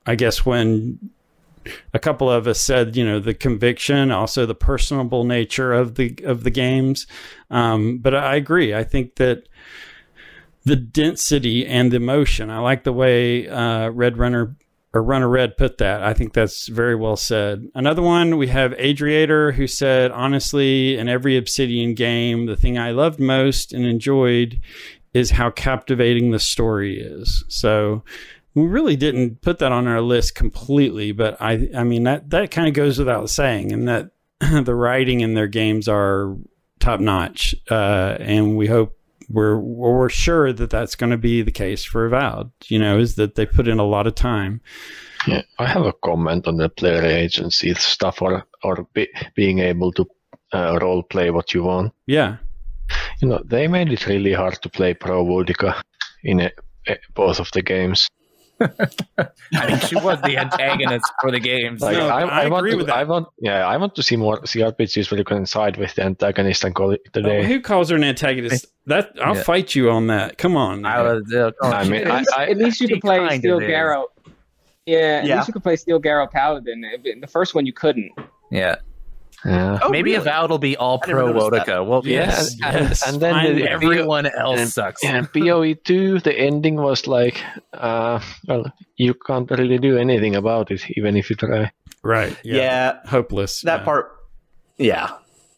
I guess when a couple of us said, you know, the conviction, also the personable nature of the of the games. Um, but I agree. I think that the density and the emotion. I like the way uh, Red Runner or Runner Red put that. I think that's very well said. Another one we have Adriator who said, honestly, in every Obsidian game, the thing I loved most and enjoyed is how captivating the story is. So we really didn't put that on our list completely, but I I mean that that kind of goes without saying, and that the writing in their games are top notch, uh, and we hope we're we're sure that that's going to be the case for Avowed. You know, is that they put in a lot of time. Yeah, I have a comment on the player agency stuff or or be, being able to uh, role play what you want. Yeah, You know, they made it really hard to play Pro Woedica in a eh, both of the games. I mean, she was the antagonist for the games. Like, No, I, I I, want to, with that. I want, yeah, I want to see more CRPGs where you can side with the antagonist and call it the Oh, who calls her an antagonist? That I'll Yeah. fight you on that. Come on. I was, uh, oh, I she- mean, At least, I- at least you she could play Steel is. Garrote. Yeah, at Yeah. least you could play Steel Garrote Paladin. In the first one, you couldn't. yeah. Yeah. Oh, Maybe really? Avowed will be all I pro noticed that. Woedica. Well, Yes, Yeah, and- yes, and then finally. the- everyone else and- sucks. And PoE two, the ending was like, uh, well, you can't really do anything about it, even if you try. right. Yeah, Yeah. Hopeless. that yeah. part. Yeah,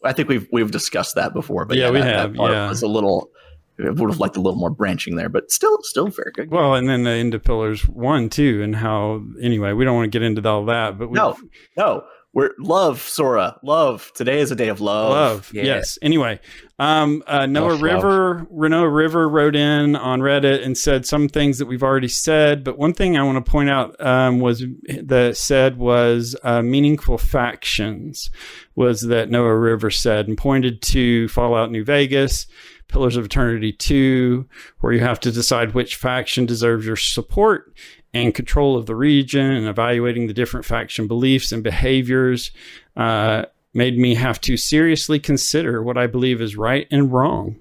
I think we've we've discussed that before. But Yeah, yeah, we that, have, That part yeah. was a little. Would have liked a little more branching there, but still, still very good. Well, and then the into Pillars one too, and how anyway, we don't want to get into all that, but we No, no, we're love Sora, love. Today is a day of love. love. Yeah. Yes. Anyway, um, uh, Noah Love, love. River, Renault River wrote in on Reddit and said some things that we've already said, but one thing I want to point out um, was that said was uh, meaningful factions was that Noah River said and pointed to Fallout New Vegas. Pillars of Eternity 2, where you have to decide which faction deserves your support and control of the region and evaluating the different faction beliefs and behaviors uh, made me have to seriously consider what I believe is right and wrong.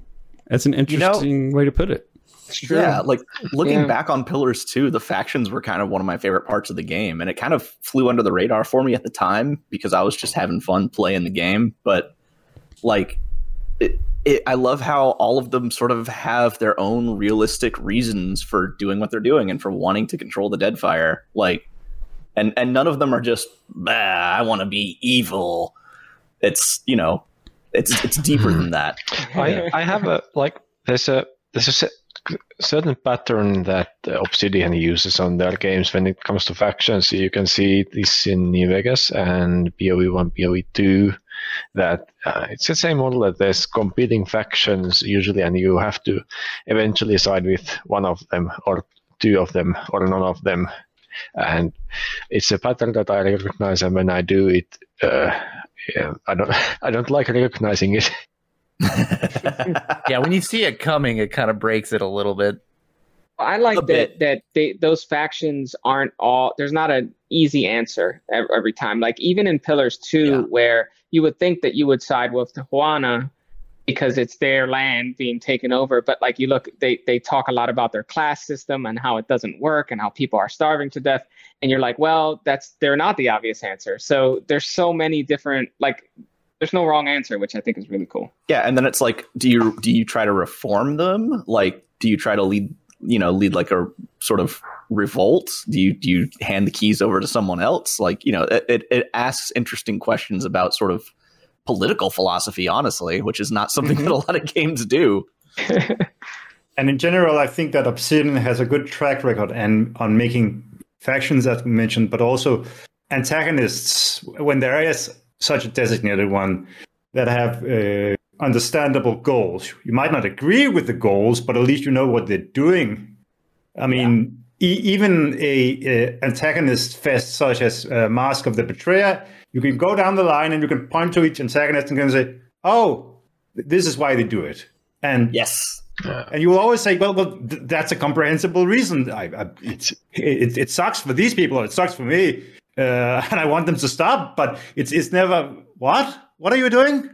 That's an know- interesting way to put it. It's true. Yeah, like looking Yeah. back on Pillars 2, the factions were kind of one of my favorite parts of the game. And it kind of flew under the radar for me at the time because I was just having fun playing the game. But like, it, it, I love how all of them sort of have their own realistic reasons for doing what they're doing and for wanting to control the Deadfire. Like, and and none of them are just, bah, I want to be evil. It's you know, it's it's deeper than that. I, I have a like there's a there's a certain pattern that uh, Obsidian uses on their games when it comes to factions. You can see this in New Vegas and PoE one, PoE two. That uh, it's the same model that there's competing factions usually, and you have to eventually side with one of them or two of them or none of them. And it's a pattern that I recognize, and when I do it, uh, yeah, I don't I don't like recognizing it. yeah, when you see it coming, it kind of breaks it a little bit. I like A that bit. that they, those factions aren't all. There's not an easy answer ev- every time. Like even in Pillars Two, Yeah. where you would think that you would side with the Huana because it's their land being taken over, but like you look, they they talk a lot about their class system and how it doesn't work and how people are starving to death, and you're like, well, that's they're not the obvious answer. So there's so many different like. There's no wrong answer, which I think is really cool. Yeah, and then it's like, do you do you try to reform them? Like, do you try to lead, you know, lead like a sort of revolt? Do you do you hand the keys over to someone else? Like, you know, it it, asks interesting questions about sort of political philosophy, honestly, which is not something that a lot of games do. And in general, I think that Obsidian has a good track record and on making factions, as we mentioned, but also antagonists when there is such a designated one that have uh, understandable goals. You might not agree with the goals, but at least you know what they're doing. I mean, e- even a, a antagonist fest such as uh, Mask of the Betrayer, you can go down the line and you can point to each antagonist and can say, "Oh, this is why they do it." And Yes. and you will always say, "Well, well, th- that's a comprehensible reason. I, I, it's it, it sucks for these people. It sucks for me, uh, and I want them to stop. But it's it's never what? What are you doing?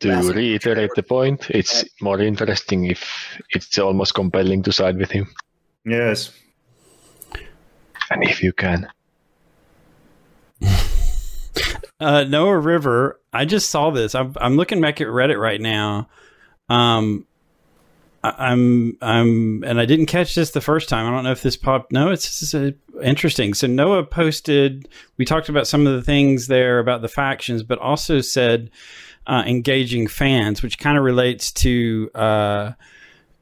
To reiterate the point, it's more interesting if it's almost compelling to side with him. Yes, And if you can. Uh, Noah River. I just saw this. I'm I'm looking back at Reddit right now. Um, I- I'm I'm and I didn't catch this the first time. I don't know if this popped. No, it's just, uh, interesting. So Noah posted. We talked about some of the things there about the factions, but also said uh, engaging fans, which kind of relates to. Uh,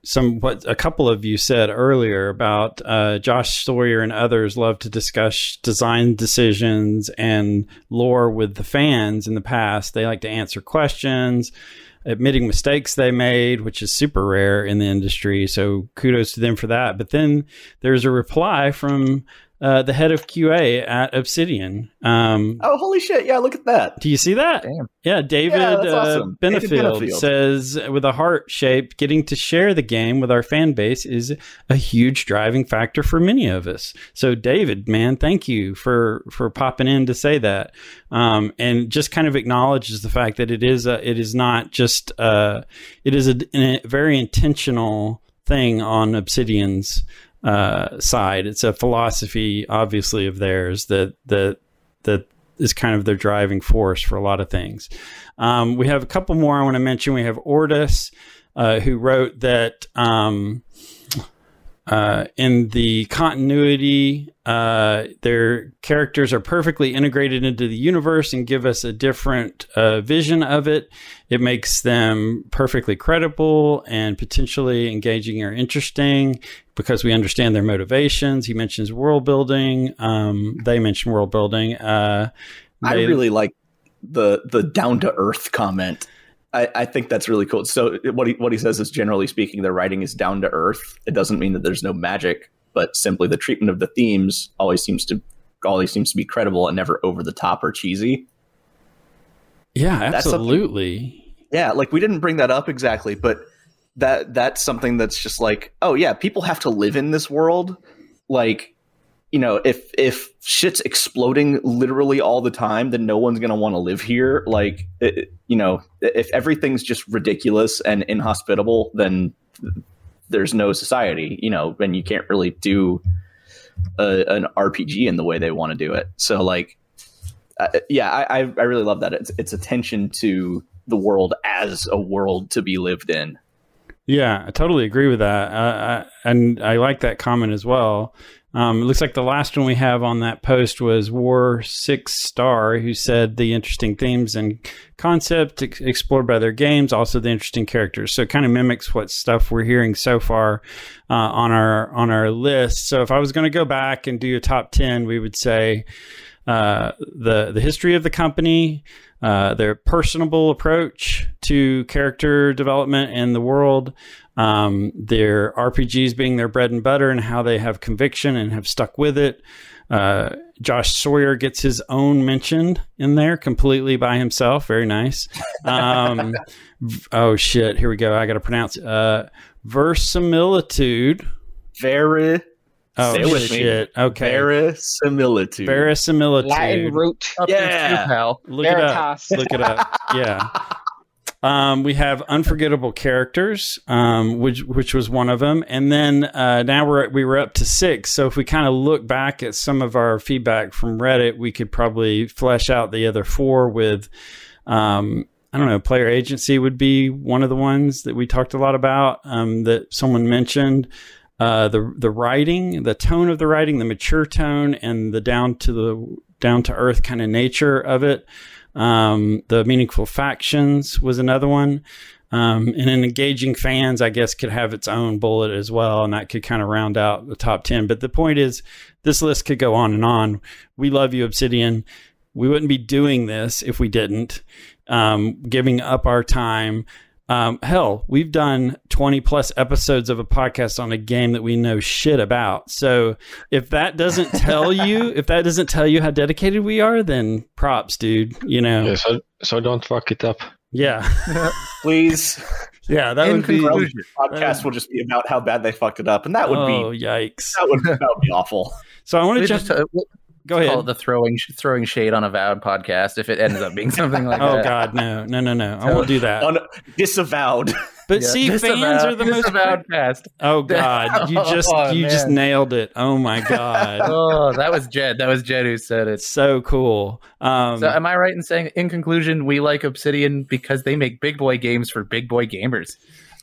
some what a couple of you said earlier about uh, Josh Sawyer and others love to discuss design decisions and lore with the fans in the past. They like to answer questions, admitting mistakes they made, which is super rare in the industry. So kudos to them for that. But then there's a reply from uh, the head of QA at Obsidian. Um, Oh, holy shit! Yeah, look at that. do you see that? Damn. Yeah, David, Yeah, uh, awesome. David Benefield Benefield. says with a heart shape, getting to share the game with our fan base is a huge driving factor for many of us. So, David, man, thank you for for popping in to say that, um, and just kind of acknowledges the fact that it is a, it is not just uh, it is a, a very intentional thing on Obsidian's uh, side. It's a philosophy, obviously, of theirs that that that is kind of their driving force for a lot of things. Um, we have a couple more I want to mention. We have Ordis, uh, who wrote that um, uh, in the continuity, uh, their characters are perfectly integrated into the universe and give us a different uh, vision of it. It makes them perfectly credible and potentially engaging or interesting because we understand their motivations. He mentions world building. Um, they mention world building. Uh, I they- really like the the down to earth comment. I, I think that's really cool. So what he what he says is generally speaking, their writing is down to earth. It doesn't mean that there's no magic, but simply the treatment of the themes always seems to always seems to be credible and never over the top or cheesy. Yeah, absolutely. Yeah, like we didn't bring that up exactly, but that that's something that's just like, oh yeah, people have to live in this world. Like, you know, if if shit's exploding literally all the time, then no one's gonna want to live here. Like, it, you know, if everything's just ridiculous and inhospitable, then there's no society. You know, and you can't really do a, an RPG in the way they want to do it. So, like, uh, yeah, I, I I really love that. It's it's attention to the world as a world to be lived in. Yeah, I totally agree with that. Uh, I, and I like that comment as well. Um, it looks like the last one we have on that post was War Six Star, who said the interesting themes and concept ex- explored by their games, also the interesting characters. So it kind of mimics what stuff we're hearing so far uh, on our on our list. So if I was going to go back and do a top ten, we would say uh, the the history of the company, uh, their personable approach to character development and the world, um, their RPGs being their bread and butter, and how they have conviction and have stuck with it. Uh, Josh Sawyer gets his own mentioned in there completely by himself. Very nice. Um, oh shit! Here we go. I got to pronounce it. Uh, verisimilitude. Very Oh Say it with me. shit! Okay, verisimilitude. verisimilitude. Latin root. Up Yeah. too, pal. Look it up. Look it up. Yeah. Um, we have unforgettable characters, um, which which was one of them, and then uh, now we're we were up to six. So if we kind of look back at some of our feedback from Reddit, we could probably flesh out the other four with. Um, I don't know. Player agency would be one of the ones that we talked a lot about. Um, that someone mentioned. Uh, the the writing, the tone of the writing, the mature tone, and the down to the down to earth kind of nature of it. Um, the meaningful factions was another one. Um, and then engaging fans, I guess, could have its own bullet as well, and that could kind of round out the top 10. But the point is, this list could go on and on. We love you, Obsidian. We wouldn't be doing this if we didn't, um, giving up our time. Um, hell, we've done 20 plus episodes of a podcast on a game that we know shit about. So if that doesn't tell you, if that doesn't tell you how dedicated we are, then props, dude. You know, Yeah, so so don't fuck it up. yeah, Please. yeah, that In would be. conclusion, Podcast will just be about how bad they fucked it up, and that would oh, be yikes! that would that would be awful. So I want to just just uh, we'll go call ahead. it the throwing throwing shade on Avowed podcast if it ends up being something like Oh that. God, no, no, no, no! I won't do that. Un- disavowed. But Yeah. see, fans are the most. disavowed cast. Oh God, you just Oh, you just nailed it. Oh my God, Oh, that was Jed. That was Jed who said it. so cool. Um, So, am I right in saying, in conclusion, we like Obsidian because they make big boy games for big boy gamers?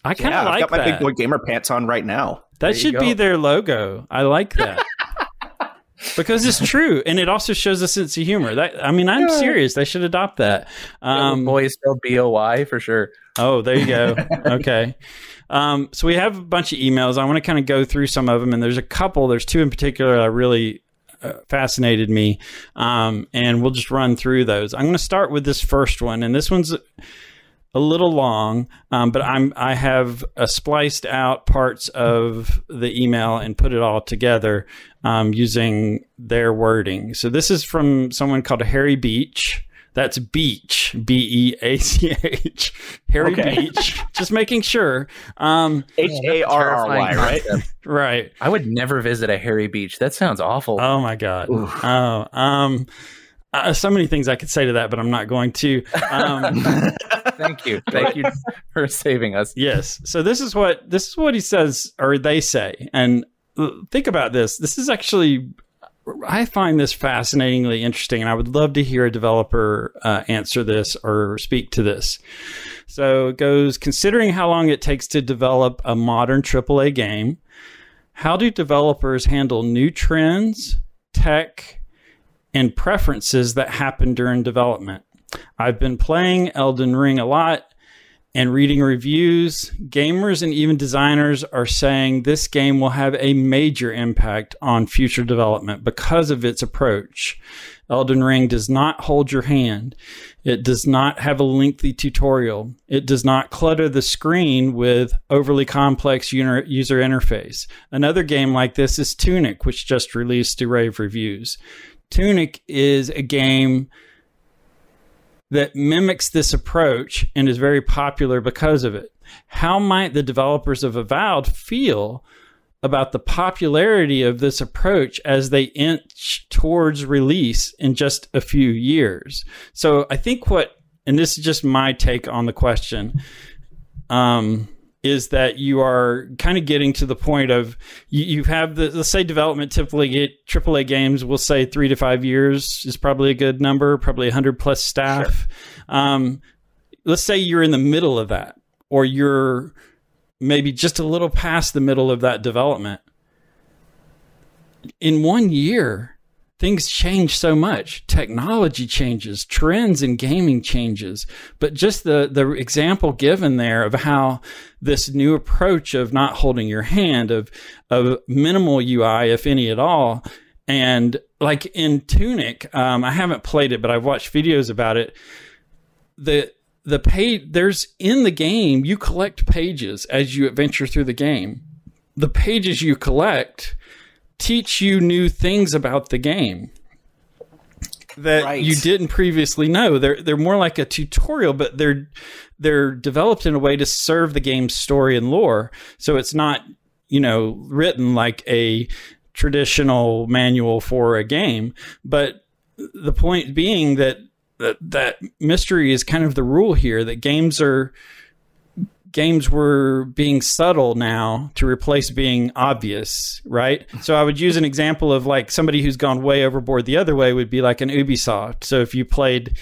I kind Yeah, of I've like got my big boy gamer pants on right now. That There you should be their logo. I like that. Because it's true and it also shows a sense of humor. That I mean, I'm serious. They should adopt that. Um, boy is spelled B O Y for sure. Oh, there you go. okay. Um, so we have a bunch of emails. I want to kind of go through some of them, and there's a couple. There's two in particular that really uh, fascinated me, um, and we'll just run through those. I'm going to start with this first one, and this one's a little long, um, but I'm I have uh, spliced out parts of the email and put it all together um, using their wording. So this is from someone called Harry Beach. That's Beach, B E A C H. Harry Okay. Beach. Just making sure. Um, H A R R Y, right? right. I would never visit a Harry beach. That sounds awful. Oh my god. Oh, um, uh, so many things I could say to that, but I'm not going to. Um, Thank you. Thank you for saving us. yes. So this is what this is what he says, or they say, and think about this. This is actually. I find this fascinatingly interesting, and I would love to hear a developer uh, answer this or speak to this. So it goes considering how long it takes to develop a modern AAA game, how do developers handle new trends, tech, and preferences that happen during development? I've been playing Elden Ring a lot and reading reviews. Gamers and even designers are saying this game will have a major impact on future development because of its approach. Elden Ring does not hold your hand. It does not have a lengthy tutorial. It does not clutter the screen with overly complex user interface. Another game like this is Tunic, which just released to rave reviews. Tunic is a game that mimics this approach and is very popular because of it. How might the developers of Avowed feel about the popularity of this approach as they inch towards release in just a few years? So I think what, and this is just my take on the question, um, is that you are kind of getting to the point of you, you have the let's say development typically get AAA games. We'll say three to five years is probably a good number, probably hundred plus staff. Um, let's say you're in the middle of that, or you're maybe just a little past the middle of that development. In one year, things change so much. Technology changes, trends in gaming changes. But just the, the example given there of how this new approach of not holding your hand, of, of minimal UI, if any at all, and like in Tunic, um, I haven't played it, but I've watched videos about it. The the page there's in the game you collect pages as you adventure through the game. The pages you collect teach you new things about the game that Right. you didn't previously know. They're they're more like a tutorial, but they're they're developed in a way to serve the game's story and lore. So it's not, you know, written like a traditional manual for a game, but the point being that that, that mystery is kind of the rule here that games are games were being subtle now to replace being obvious, right? So I would use an example of like somebody who's gone way overboard the other way would be like an Ubisoft. So if you played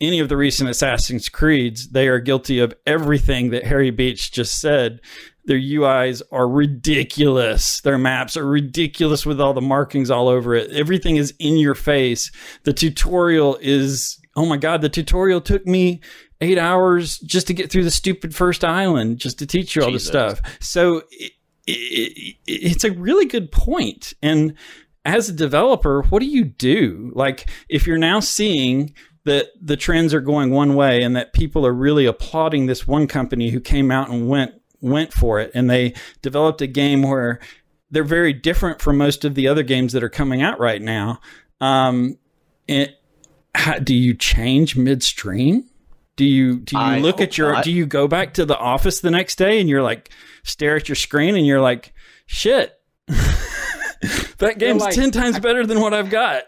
any of the recent Assassin's Creeds, they are guilty of everything that Harry Beach just said. Their UIs are ridiculous. Their maps are ridiculous with all the markings all over it. Everything is in your face. The tutorial is, oh my God, the tutorial took me eight hours just to get through the stupid first island, just to teach you all Jesus. the stuff. So it, it, it's a really good point. And as a developer, what do you do? Like, if you're now seeing that the trends are going one way and that people are really applauding this one company who came out and went went for it and they developed a game where they're very different from most of the other games that are coming out right now. Um, it, how, do you change midstream? Do you do you I look at your not. do you go back to the office the next day and you're like stare at your screen and you're like shit that game's like- 10 times better than what I've got.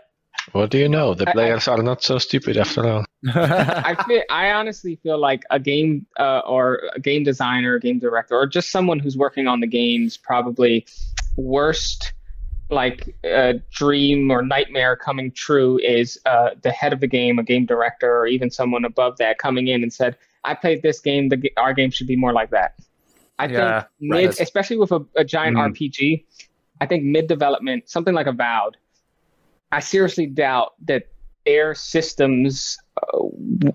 What do you know? The I- I- players are not so stupid after all. I feel, I honestly feel like a game uh, or a game designer, game director, or just someone who's working on the games probably worst like uh, dream or nightmare coming true is uh, the head of the game, a game director, or even someone above that coming in and said, "I played this game. The, our game should be more like that." I Yeah, think mid, right. especially with a, a giant Mhm. RPG, I think mid development, something like Avowed, I seriously doubt that their systems uh,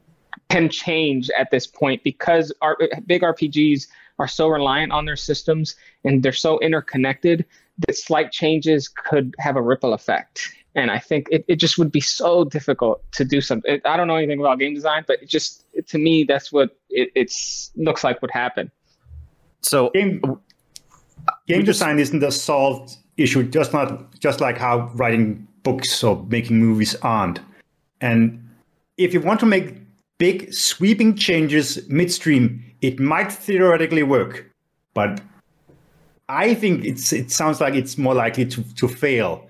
can change at this point because our big RPGs are so reliant on their systems and they're so interconnected that slight changes could have a ripple effect. and I think it, it just would be so difficult to do something. I don't know anything about game design, but it just to me that's what it it's looks like would happen. So Game game design isn't a solved issue, just not just like how writing books or making movies aren't. And if you want to make big sweeping changes midstream, it might theoretically work, but I think it's it sounds like it's more likely to, to fail.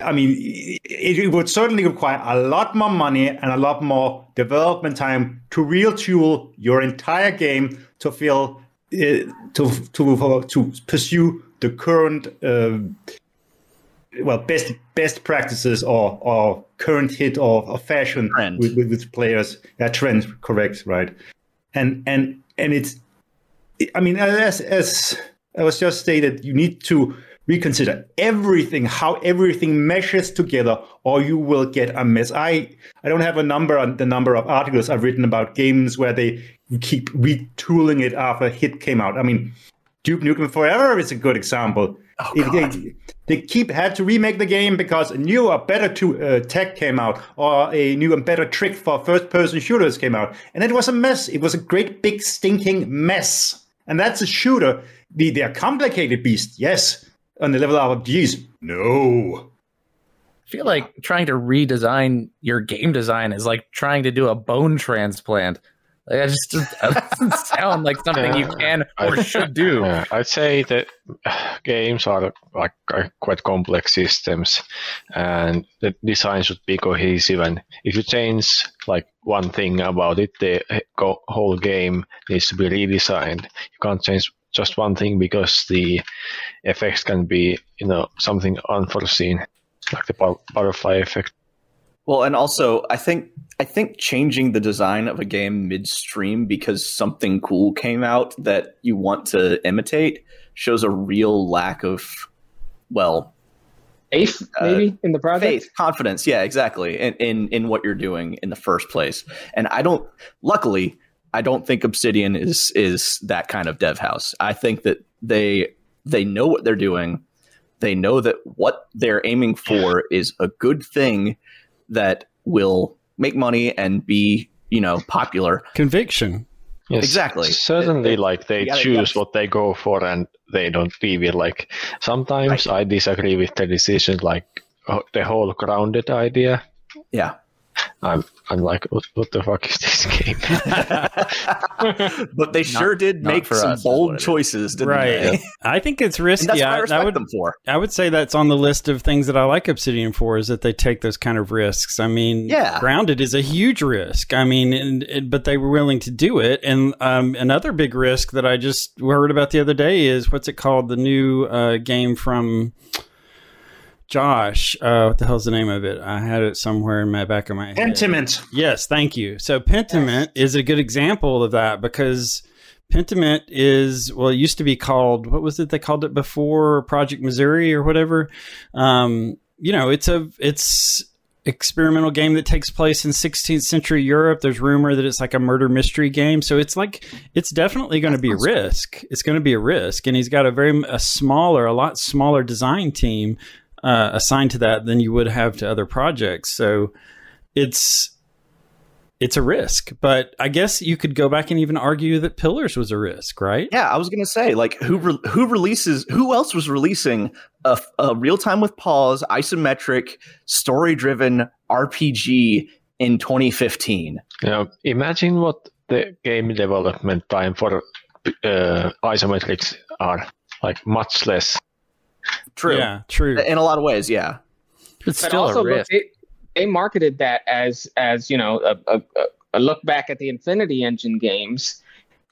I mean, it, it would certainly require a lot more money and a lot more development time to real tool your entire game to feel uh, to to to pursue the current uh, well best best practices or or current hit or, or fashion Trend. with, with, with players. That trend, correct, right? And and and it's I mean, as as I was just stated, you need to reconsider everything, how everything meshes together, or you will get a mess. I I don't have a number on the number of articles I've written about games where they keep retooling it after a hit came out. I mean, Duke Nukem Forever is a good example. It- they, they keep had to remake the game because a new or better to, uh, tech came out, or a new and better trick for first-person shooters came out, and it was a mess. It was a great big stinking mess. And that's a shooter. The they're complicated beast, yes. On the level of RPGs, no. I feel like trying to redesign your game design is like trying to do a bone transplant. Like, that just that doesn't sound like something you can or should do. Yeah, I'd say that uh, games are like are quite complex systems, and the design should be cohesive. And if you change like one thing about it, the whole game needs to be redesigned. You can't change just one thing because the effects can be, you know, something unforeseen, like the butterfly effect. Well, and also, I think I think changing the design of a game midstream because something cool came out that you want to imitate shows a real lack of, well, Faith, uh, maybe in the project. faith, confidence. Yeah, exactly. In, in in what you're doing in the first place. And I don't. Luckily, I don't think Obsidian is is that kind of dev house. I think that they they know what they're doing. They know that what they're aiming for is a good thing that will make money and be you know popular. Conviction. Yes, Exactly. Certainly, It- it- like they gotta- choose yes. what they go for, and they don't deviate. Like sometimes I disagree with the decision, like the whole grounded idea. Yeah. I'm, I'm like, what, what the fuck is this game? but they sure did make for some us bold choices, didn't Right. they? I think it's risky. And that's what I I, respect would, them for. I would say that's on the list of things that I like Obsidian for is that they take those kind of risks. I mean, Yeah. Grounded is a huge risk. I mean, and, and- but they were willing to do it. And um, another big risk that I just heard about the other day is what's it called? The new uh, game from Josh. Uh, what the hell's the name of it? I had it somewhere in my back of my head. Pentiment. Yes, thank you. So Pentiment is a good example of that because Pentiment is well, it used to be called what was it they called it before Project Missouri or whatever. Um, you know, it's a it's experimental game that takes place in 16th century Europe. There's rumor that it's like a murder mystery game, so it's like it's definitely going to be a risk. It's going to be a risk, and he's got a very a smaller, a lot smaller design team uh, assigned to that than you would have to other projects. So it's it's a risk, but I guess you could go back and even argue that Pillars was a risk, right? Yeah, I was gonna say like who re- who releases who else was releasing a, a real time with pause isometric story driven RPG in 2015? you know, imagine what the game development time for uh, isometrics are. Like much less. True. Yeah, true. In a lot of ways, yeah. It's but still also a look, risk. they, they marketed that as as you know a, a, a- a look back at the Infinity Engine games,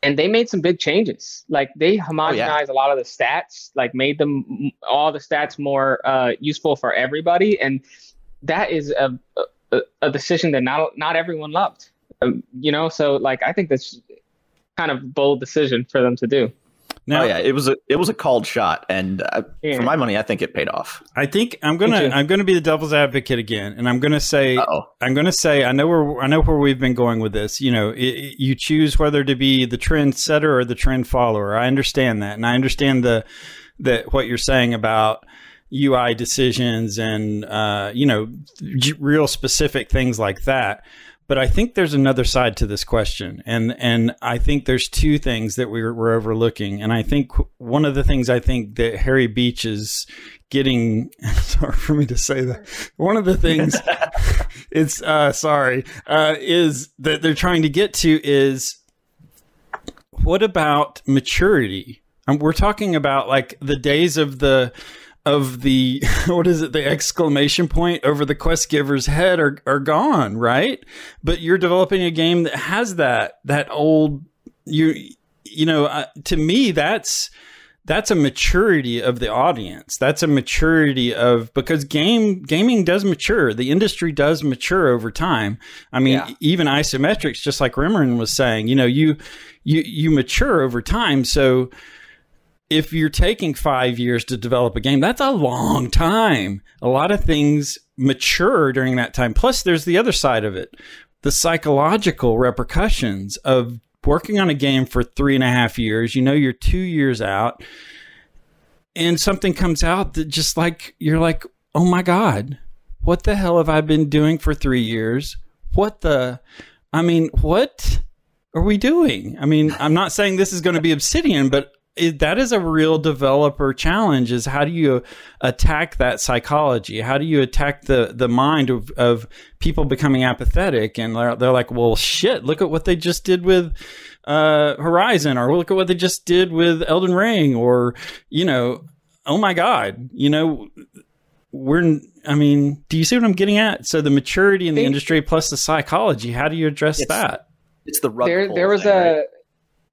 and they made some big changes. Like they homogenized a lot of the stats, like made them all the stats more uh, useful for everybody, and that is a a, a decision that not not everyone loved. Um, you know, so like I think that's kind of bold decision for them to do. Now, oh yeah, it was a it was a called shot, and uh, Yeah. for my money, I think it paid off. I think I'm gonna I'm gonna be the devil's advocate again, and I'm gonna say Uh-oh. I'm gonna say I know where I know where we've been going with this. You know, i i- you choose whether to be the trend setter or the trend follower. I understand that, and I understand the that what you're saying about UI decisions and uh, you know g- real specific things like that. But I think there's another side to this question, and and I think there's two things that we're, we're overlooking. And I think one of the things I think that Harry Beach is getting sorry for me to say that one of the things it's uh, sorry uh, is that they're trying to get to is what about maturity? And we're talking about like the days of the of the what is it the exclamation point over the quest giver's head are, are gone right? But you're developing a game that has that that old you you know uh, to me that's that's a maturity of the audience. That's a maturity of because game gaming does mature. The industry does mature over time. I mean Yeah. even isometrics just like Rimmerin was saying you know you you you mature over time. So if you're taking five years to develop a game, that's a long time. A lot of things mature during that time. Plus, there's the other side of it the psychological repercussions of working on a game for three and a half years. You know, you're two years out, and something comes out that just like, you're like, oh my God, what the hell have I been doing for three years? What the, I mean, what are we doing? I mean, I'm not saying this is going to be Obsidian, but it, that is a real developer challenge is how do you attack that psychology? How do you attack the the mind of, of people becoming apathetic? And they're, they're like well shit look at what they just did with uh, horizon or look at what they just did with elden ring or you know oh my god you know we're i mean do you see what i'm getting at? So the maturity in the industry plus the psychology how do you address It's- that? It's the rug there pull there was thing, right?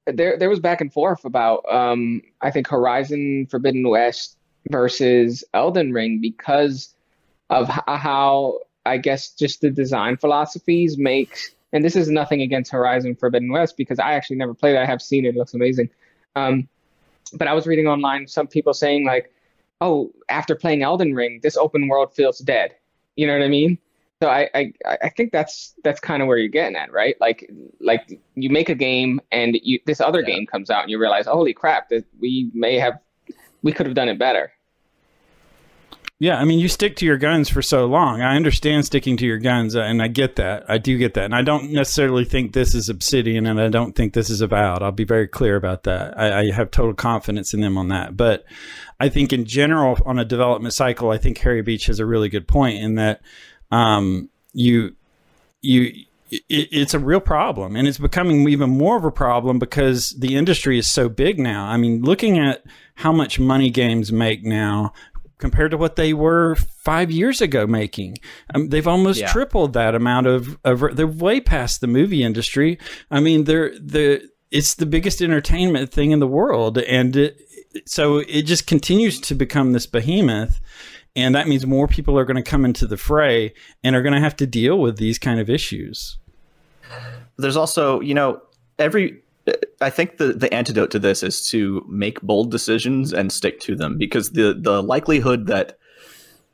There there was back and forth about um I think Horizon Forbidden West versus Elden Ring because of how I guess just the design philosophies make and this is nothing against Horizon Forbidden West because I actually never played it. I have seen it. It looks amazing. Um, but I was reading online some people saying like, oh, after playing Elden Ring, this open world feels dead. You know what I mean? So I, I, I think that's that's kind of where you're getting at, right? Like like you make a game and you this other Yeah. game comes out and you realize, holy crap, that we may have we could have done it better. Yeah, I mean, you stick to your guns for so long. I understand sticking to your guns, uh, and I get that. I do get that. And I don't necessarily think this is Obsidian, and I don't think this is Avowed. I'll be very clear about that. I, I have total confidence in them on that. But I think in general, on a development cycle, I think Harry Beach has a really good point in that um, you you it, it's a real problem. And it's becoming even more of a problem because the industry is so big now. I mean looking at how much money games make now compared to what they were five years ago making um, they've almost Yeah. tripled that amount of, of they're way past the movie industry. I mean they're the it's the biggest entertainment thing in the world. And it, so it just continues to become this behemoth and that means more people are going to come into the fray and are going to have to deal with these kind of issues. there's also you know every i think the the antidote to this is to make bold decisions and stick to them because the the likelihood that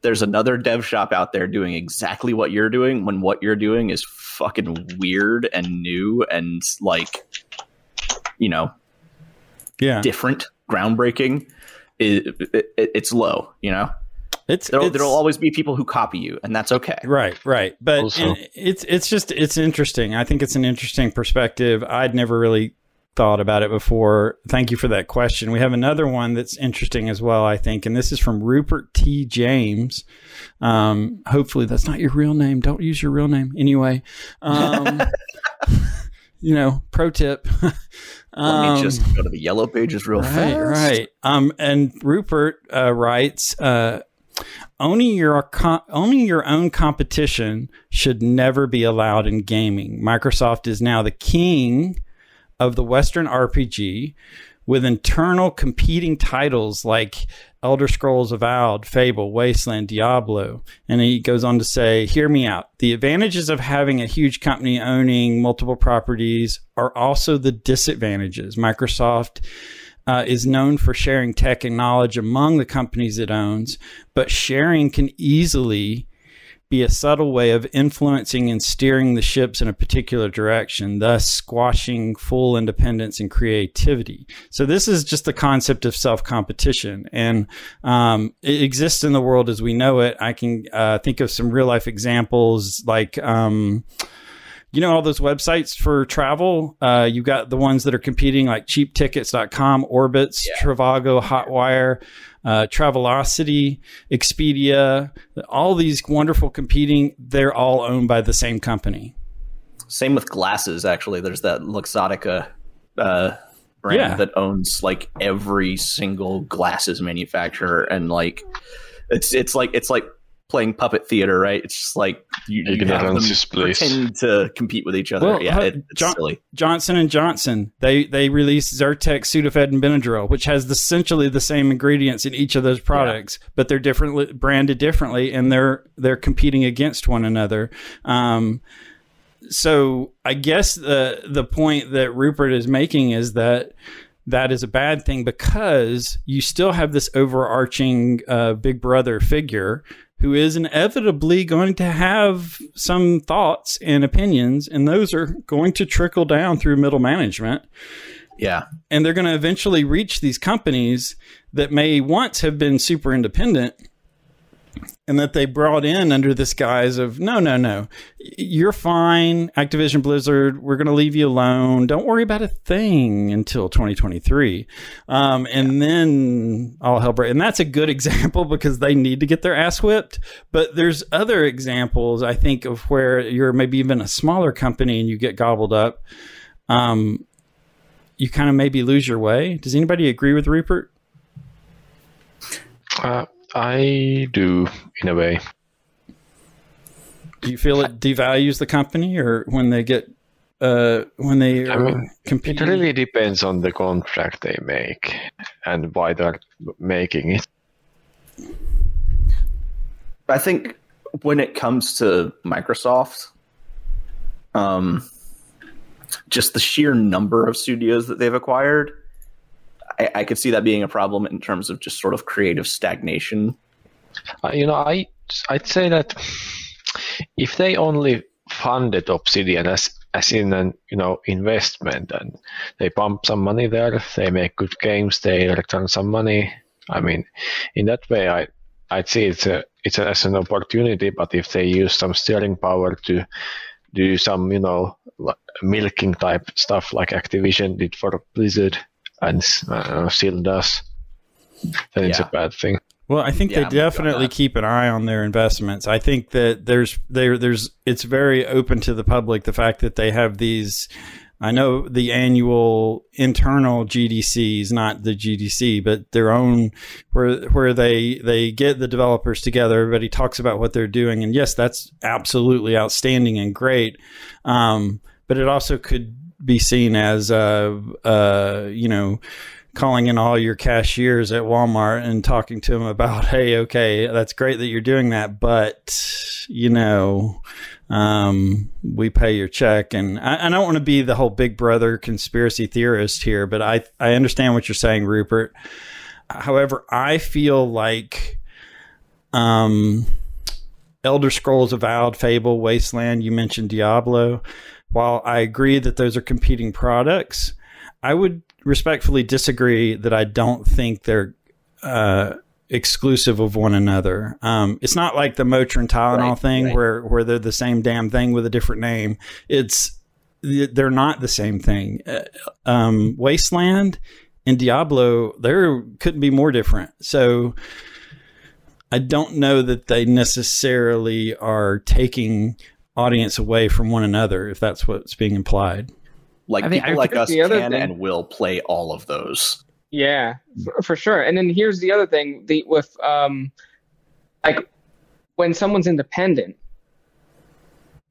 there's another dev shop out there doing exactly what you're doing when what you're doing is fucking weird and new and like you know Yeah, different groundbreaking it, it, it's low you know it's, there'll, it's there'll always be people who copy you and that's okay right, right. But Also- it's it's just it's interesting. I think it's an interesting perspective. I'd never really thought about it before. Thank you for that question. We have another one that's interesting as well. I think, and this is from Rupert T. James. Um, hopefully, that's not your real name. Don't use your real name anyway. Um, you know, pro tip. let Um, me just go to the yellow pages real right, fast Right. Um, and Rupert uh, writes, uh, owning your owning your own competition should never be allowed in gaming. Microsoft is now the king of the Western RPG, with internal competing titles like Elder Scrolls Avowed, Fable, Wasteland, Diablo. And he goes on to say, Hear me out. The advantages of having a huge company owning multiple properties are also the disadvantages. Microsoft uh, is known for sharing tech and knowledge among the companies it owns, but sharing can easily be a subtle way of influencing and steering the ships in a particular direction, thus squashing full independence and creativity. So this is just the concept of self competition, and um, it exists in the world as we know it. I can uh, think of some real life examples like. Um, you know all those websites for travel uh, you got the ones that are competing like cheaptickets.com orbitz yeah. trivago hotwire uh, travelocity expedia all these wonderful competing they're all owned by the same company same with glasses actually there's that luxottica uh, brand yeah. that owns like every single glasses manufacturer and like it's it's like it's like playing puppet theater, right? It's just like you, you have them pretend to compete with each other. Well, yeah, it, it's John, silly. Johnson and Johnson they they released Zyrtec, Sudafed, and Benadryl, which has essentially the same ingredients in each of those products, yeah. but they're differently branded differently, and they're they're competing against one another. Um, so I guess the the point that Rupert is making is that that is a bad thing because you still have this overarching uh, big brother figure who is inevitably going to have some thoughts and opinions, and those are going to trickle down through middle management. Yeah. And they're going to eventually reach these companies that may once have been super independent and that they brought in under this guise of no, no, no, you're fine, Activision Blizzard. We're going to leave you alone. Don't worry about a thing until 2023, um, and yeah. then all hell break. And that's a good example because they need to get their ass whipped. But there's other examples I think of where you're maybe even a smaller company and you get gobbled up. Um, you kind of maybe lose your way. Does anybody agree with Rupert? Uh, I do, in a way. Do you feel it devalues the company, or when they get uh, when they I mean, It really depends on the contract they make and why they're making it. I think when it comes to Microsoft, um, just the sheer number of studios that they've acquired I, I could see that being a problem in terms of just sort of creative stagnation. Uh, you know, I I'd say that if they only funded Obsidian as as in an you know investment and they pump some money there, they make good games, they return some money. I mean, in that way, I I'd see it's a it's a, as an opportunity. But if they use some steering power to do some you know milking type stuff like Activision did for Blizzard, and uh, still does, then yeah. it's a bad thing. Well, I think yeah, they definitely keep an eye on their investments. I think that there's there there's it's very open to the public the fact that they have these. I know the annual internal GDCs, not the GDC, but their own, where where they they get the developers together. Everybody talks about what they're doing, and yes, that's absolutely outstanding and great. Um, but it also could be seen as, uh, uh, you know, calling in all your cashiers at Walmart and talking to them about, hey, okay, that's great that you're doing that, but you know, um, we pay your check, and I, I don't want to be the whole Big Brother conspiracy theorist here, but I I understand what you're saying, Rupert. However, I feel like, um, Elder Scrolls Avowed, Fable, Wasteland. You mentioned Diablo while I agree that those are competing products, I would respectfully disagree that I don't think they're uh, exclusive of one another. Um, it's not like the Motrin Tylenol right, thing right. where where they're the same damn thing with a different name. It's they're not the same thing. Uh, um, Wasteland and Diablo, there couldn't be more different. So I don't know that they necessarily are taking audience away from one another, if that's what's being implied. Like I mean, people I like us can thing, and will play all of those. Yeah, for, for, sure. And then here's the other thing: the with um, like when someone's independent,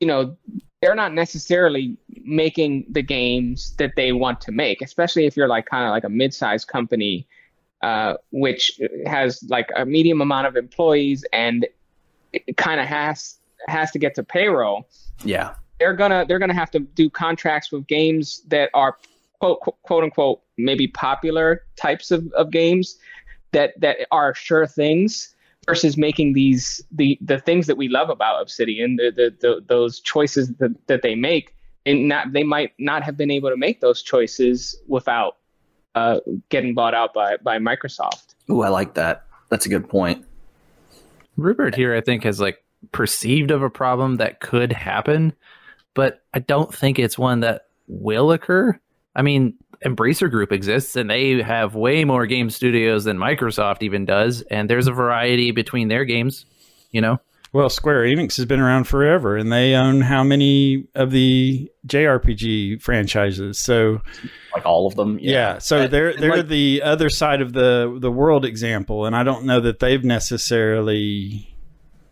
you know, they're not necessarily making the games that they want to make, especially if you're like kind of like a mid-sized company, uh, which has like a medium amount of employees and it kind of has has to get to payroll, yeah, they're gonna they're gonna have to do contracts with games that are quote quote unquote maybe popular types of, of games that that are sure things versus making these the the things that we love about Obsidian, the the, the those choices that, that they make, and not they might not have been able to make those choices without uh, getting bought out by by Microsoft. Oh, I like that. That's a good point. Rupert here, I think, has like perceived of a problem that could happen, but I don't think it's one that will occur. I mean, Embracer Group exists and they have way more game studios than Microsoft even does, and there's a variety between their games, you know? Well, Square Enix has been around forever, and they own how many of the JRPG franchises? So, Like all of them. yeah, so And- they're they're like- the other side of the the world example, and I don't know that they've necessarily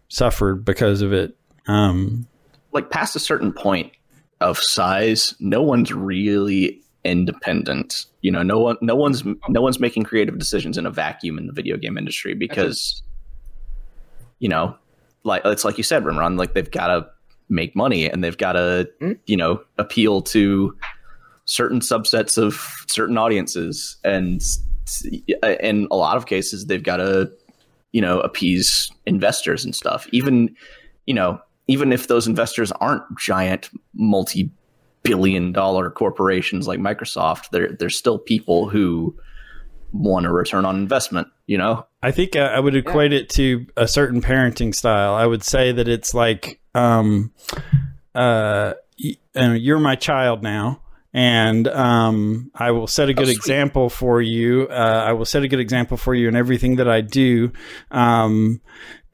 suffered because of it. Um, like past a certain point of size, no one's really independent. You know, no one, no one's, no one's making creative decisions in a vacuum in the video game industry because, you know, like it's like you said, Rimron, like they've got to make money and they've got to, Mm. you know, appeal to certain subsets of certain audiences, and in a lot of cases, they've got to, you know, appease investors and stuff. Even, you know, even if those investors aren't giant multi billion dollar corporations like Microsoft, they're they're still people who want a return on investment, you know? I think I, I would equate it to a certain parenting style. I would say that it's like, um, uh, y- uh, you're my child now. And um, I will set a good sweet. example for you. Uh, I will set a good example for you in everything that I do. Um,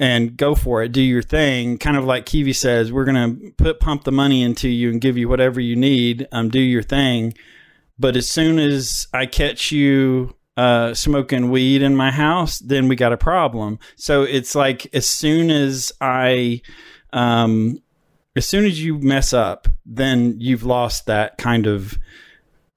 and go for it. Do your thing. Kind of like Kiwi says, we're going to put pump the money into you and give you whatever you need. Um, do your thing. But as soon as I catch you uh, smoking weed in my house, then we got a problem. So it's like as soon as I, um, as soon as you mess up, then you've lost that kind of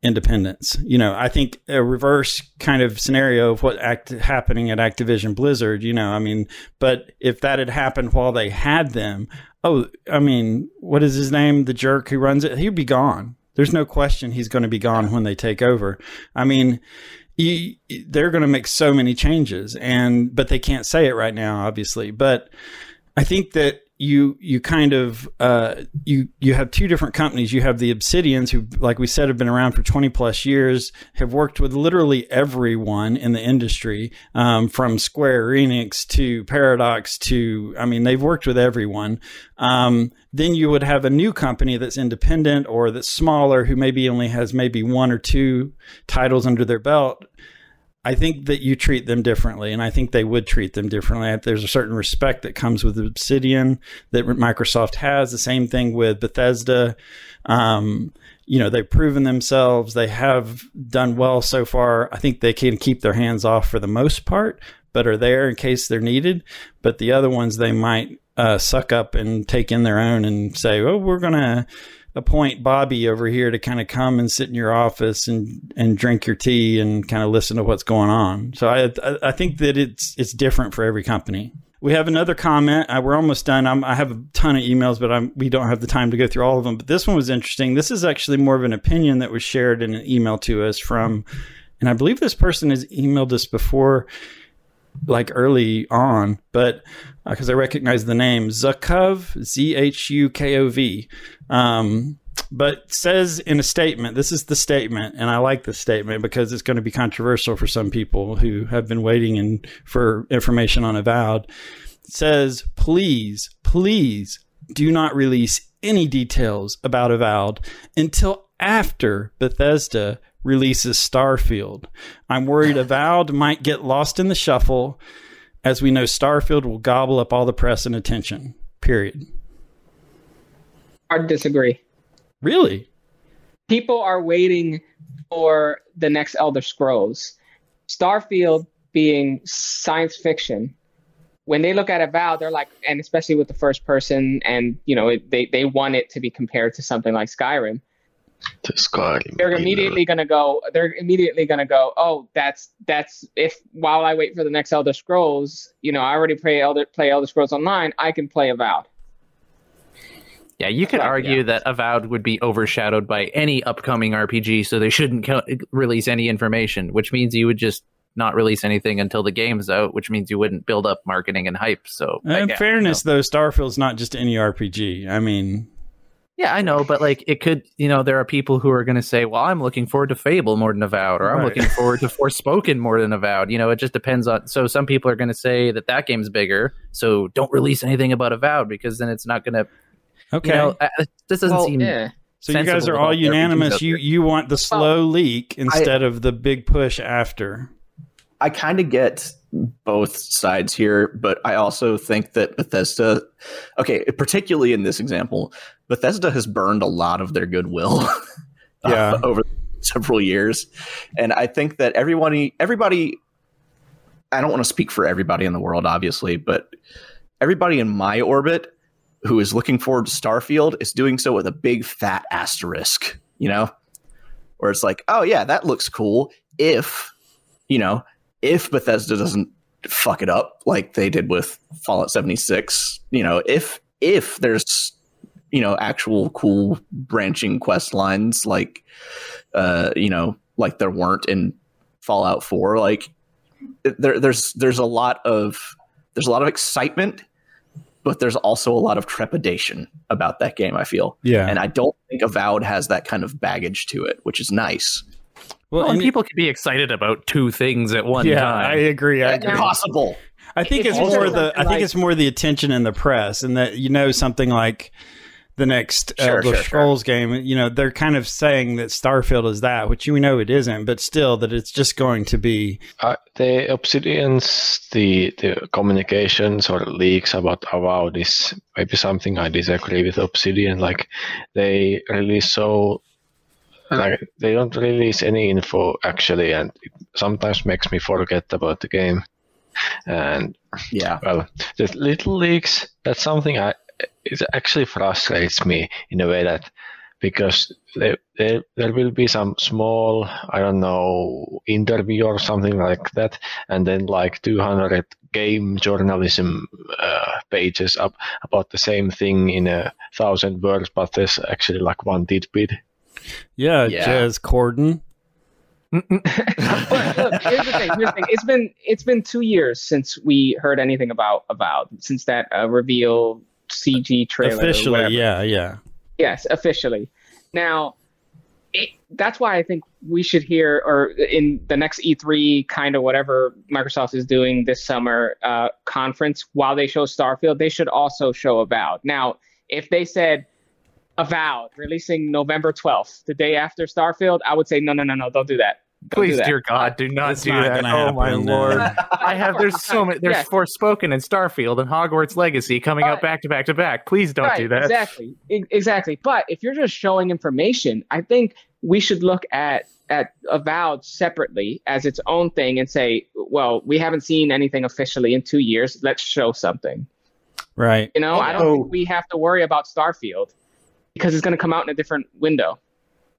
independence. You know, I think a reverse kind of scenario of what act happening at Activision Blizzard. You know, I mean, but if that had happened while they had them, oh, I mean, what is his name? The jerk who runs it, he'd be gone. There's no question he's going to be gone when they take over. I mean, they're going to make so many changes, and but they can't say it right now, obviously. But I think that you you kind of uh, you you have two different companies. You have the Obsidians, who, like we said, have been around for twenty plus years, have worked with literally everyone in the industry, um, from Square Enix to Paradox to I mean, they've worked with everyone. Um, then you would have a new company that's independent or that's smaller, who maybe only has maybe one or two titles under their belt. I think that you treat them differently, and I think they would treat them differently. There's a certain respect that comes with Obsidian that Microsoft has. The same thing with Bethesda. Um, you know, they've proven themselves. They have done well so far. I think they can keep their hands off for the most part, but are there in case they're needed. But the other ones, they might uh, suck up and take in their own and say, "Oh, we're gonna." Appoint Bobby over here to kind of come and sit in your office and, and drink your tea and kind of listen to what's going on. So I, I, I think that it's, it's different for every company. We have another comment. Uh, we're almost done. I'm, I have a ton of emails, but I'm, we don't have the time to go through all of them. But this one was interesting. This is actually more of an opinion that was shared in an email to us from, and I believe this person has emailed us before, like early on, but because I recognize the name Zhukov, Z H U K O V. Um, but says in a statement, this is the statement, and I like this statement because it's going to be controversial for some people who have been waiting in, for information on Avowed. It says, please, please do not release any details about Avowed until after Bethesda releases Starfield. I'm worried Avowed might get lost in the shuffle as we know Starfield will gobble up all the press and attention. Period. I disagree. Really? People are waiting for the next Elder Scrolls. Starfield being science fiction. When they look at Avowed, they're like, and especially with the first person, and you know, it, they they want it to be compared to something like Skyrim. To Skyrim. They're immediately gonna go. They're immediately gonna go. Oh, that's that's if while I wait for the next Elder Scrolls, you know, I already play Elder play Elder Scrolls Online. I can play Avowed. Yeah, you could Right, argue yeah. that Avowed would be overshadowed by any upcoming RPG, so they shouldn't co- release any information, which means you would just not release anything until the game's out, which means you wouldn't build up marketing and hype. So, In like, fairness, you know. though, Starfield's not just any RPG. I mean, yeah, I know, but like it could, you know, there are people who are going to say, "Well, I'm looking forward to Fable more than Avowed," or "I'm Right. looking forward to Forspoken more than Avowed." You know, it just depends on. So some people are going to say that that game's bigger, so don't release anything about Avowed because then it's not going to. okay. You know, uh, this doesn't Well, seem. yeah. so you guys are all about the RPGs unanimous. You you want the slow leak instead of the big push after. I kind of get both sides here, but I also think that Bethesda, okay, particularly in this example, Bethesda has burned a lot of their goodwill uh, Yeah. over several years, and I think that everybody, everybody, I don't want to speak for everybody in the world, obviously, but everybody in my orbit who is looking forward to Starfield is doing so with a big fat asterisk, you know, where it's like, oh yeah, that looks cool if, you know, if Bethesda doesn't fuck it up like they did with Fallout 76, you know, if if there's you know actual cool branching quest lines like uh you know like there weren't in Fallout 4 like there there's there's a lot of there's a lot of excitement but there's also a lot of trepidation about that game I feel Yeah. and I don't think Avowed has that kind of baggage to it which is nice well, Well, and and- people can be excited about two things at one yeah, time. I agree. I agree. impossible I think It's it's more also the I think like- it's more the attention in the press, and that you know something like the next Sure, Elder sure, sure. Scrolls game. You know they're kind of saying that Starfield is that, which we know it isn't, but still that it's just going to be. Uh, the Obsidian's the the communications or leaks about Avowed is maybe something I disagree with Obsidian. Like they release so like they don't release any info actually, and it sometimes makes me forget about the game. And yeah well, the little leaks that's something I it actually frustrates me in a way that because there, there, there will be some small I don't know interview or something like that, and then like 200 game journalism uh, pages up about the same thing in a thousand words, but there's actually like one tidbit. Yeah, Yeah. Jez Corden. but look, here's the thing. Here's the thing. It's been it's been two years since we heard anything about Avowed since that uh, reveal CG trailer. or Officially, yeah, yeah. Yes, officially. Now, it, that's why I think we should hear, or in the next E3 kind of whatever Microsoft is doing this summer uh, conference, while they show Starfield, they should also show Avowed. Now, if they said Avowed releasing November 12th, the day after Starfield, I would say no, no, no, no, don't do that. Don't do Please, that. dear God, do not It's do not that. gonna Oh my happen, no. lord! I have. There's so many. There's Yeah. Forspoken and Starfield and Hogwarts Legacy coming out back to back to back. Please don't right, do that. Exactly. E- Exactly. But if you're just showing information, I think we should look at at Avowed separately as its own thing and say, well, we haven't seen anything officially in two years. Let's show something. Right. You know, I don't Oh. think we have to worry about Starfield because it's going to come out in a different window.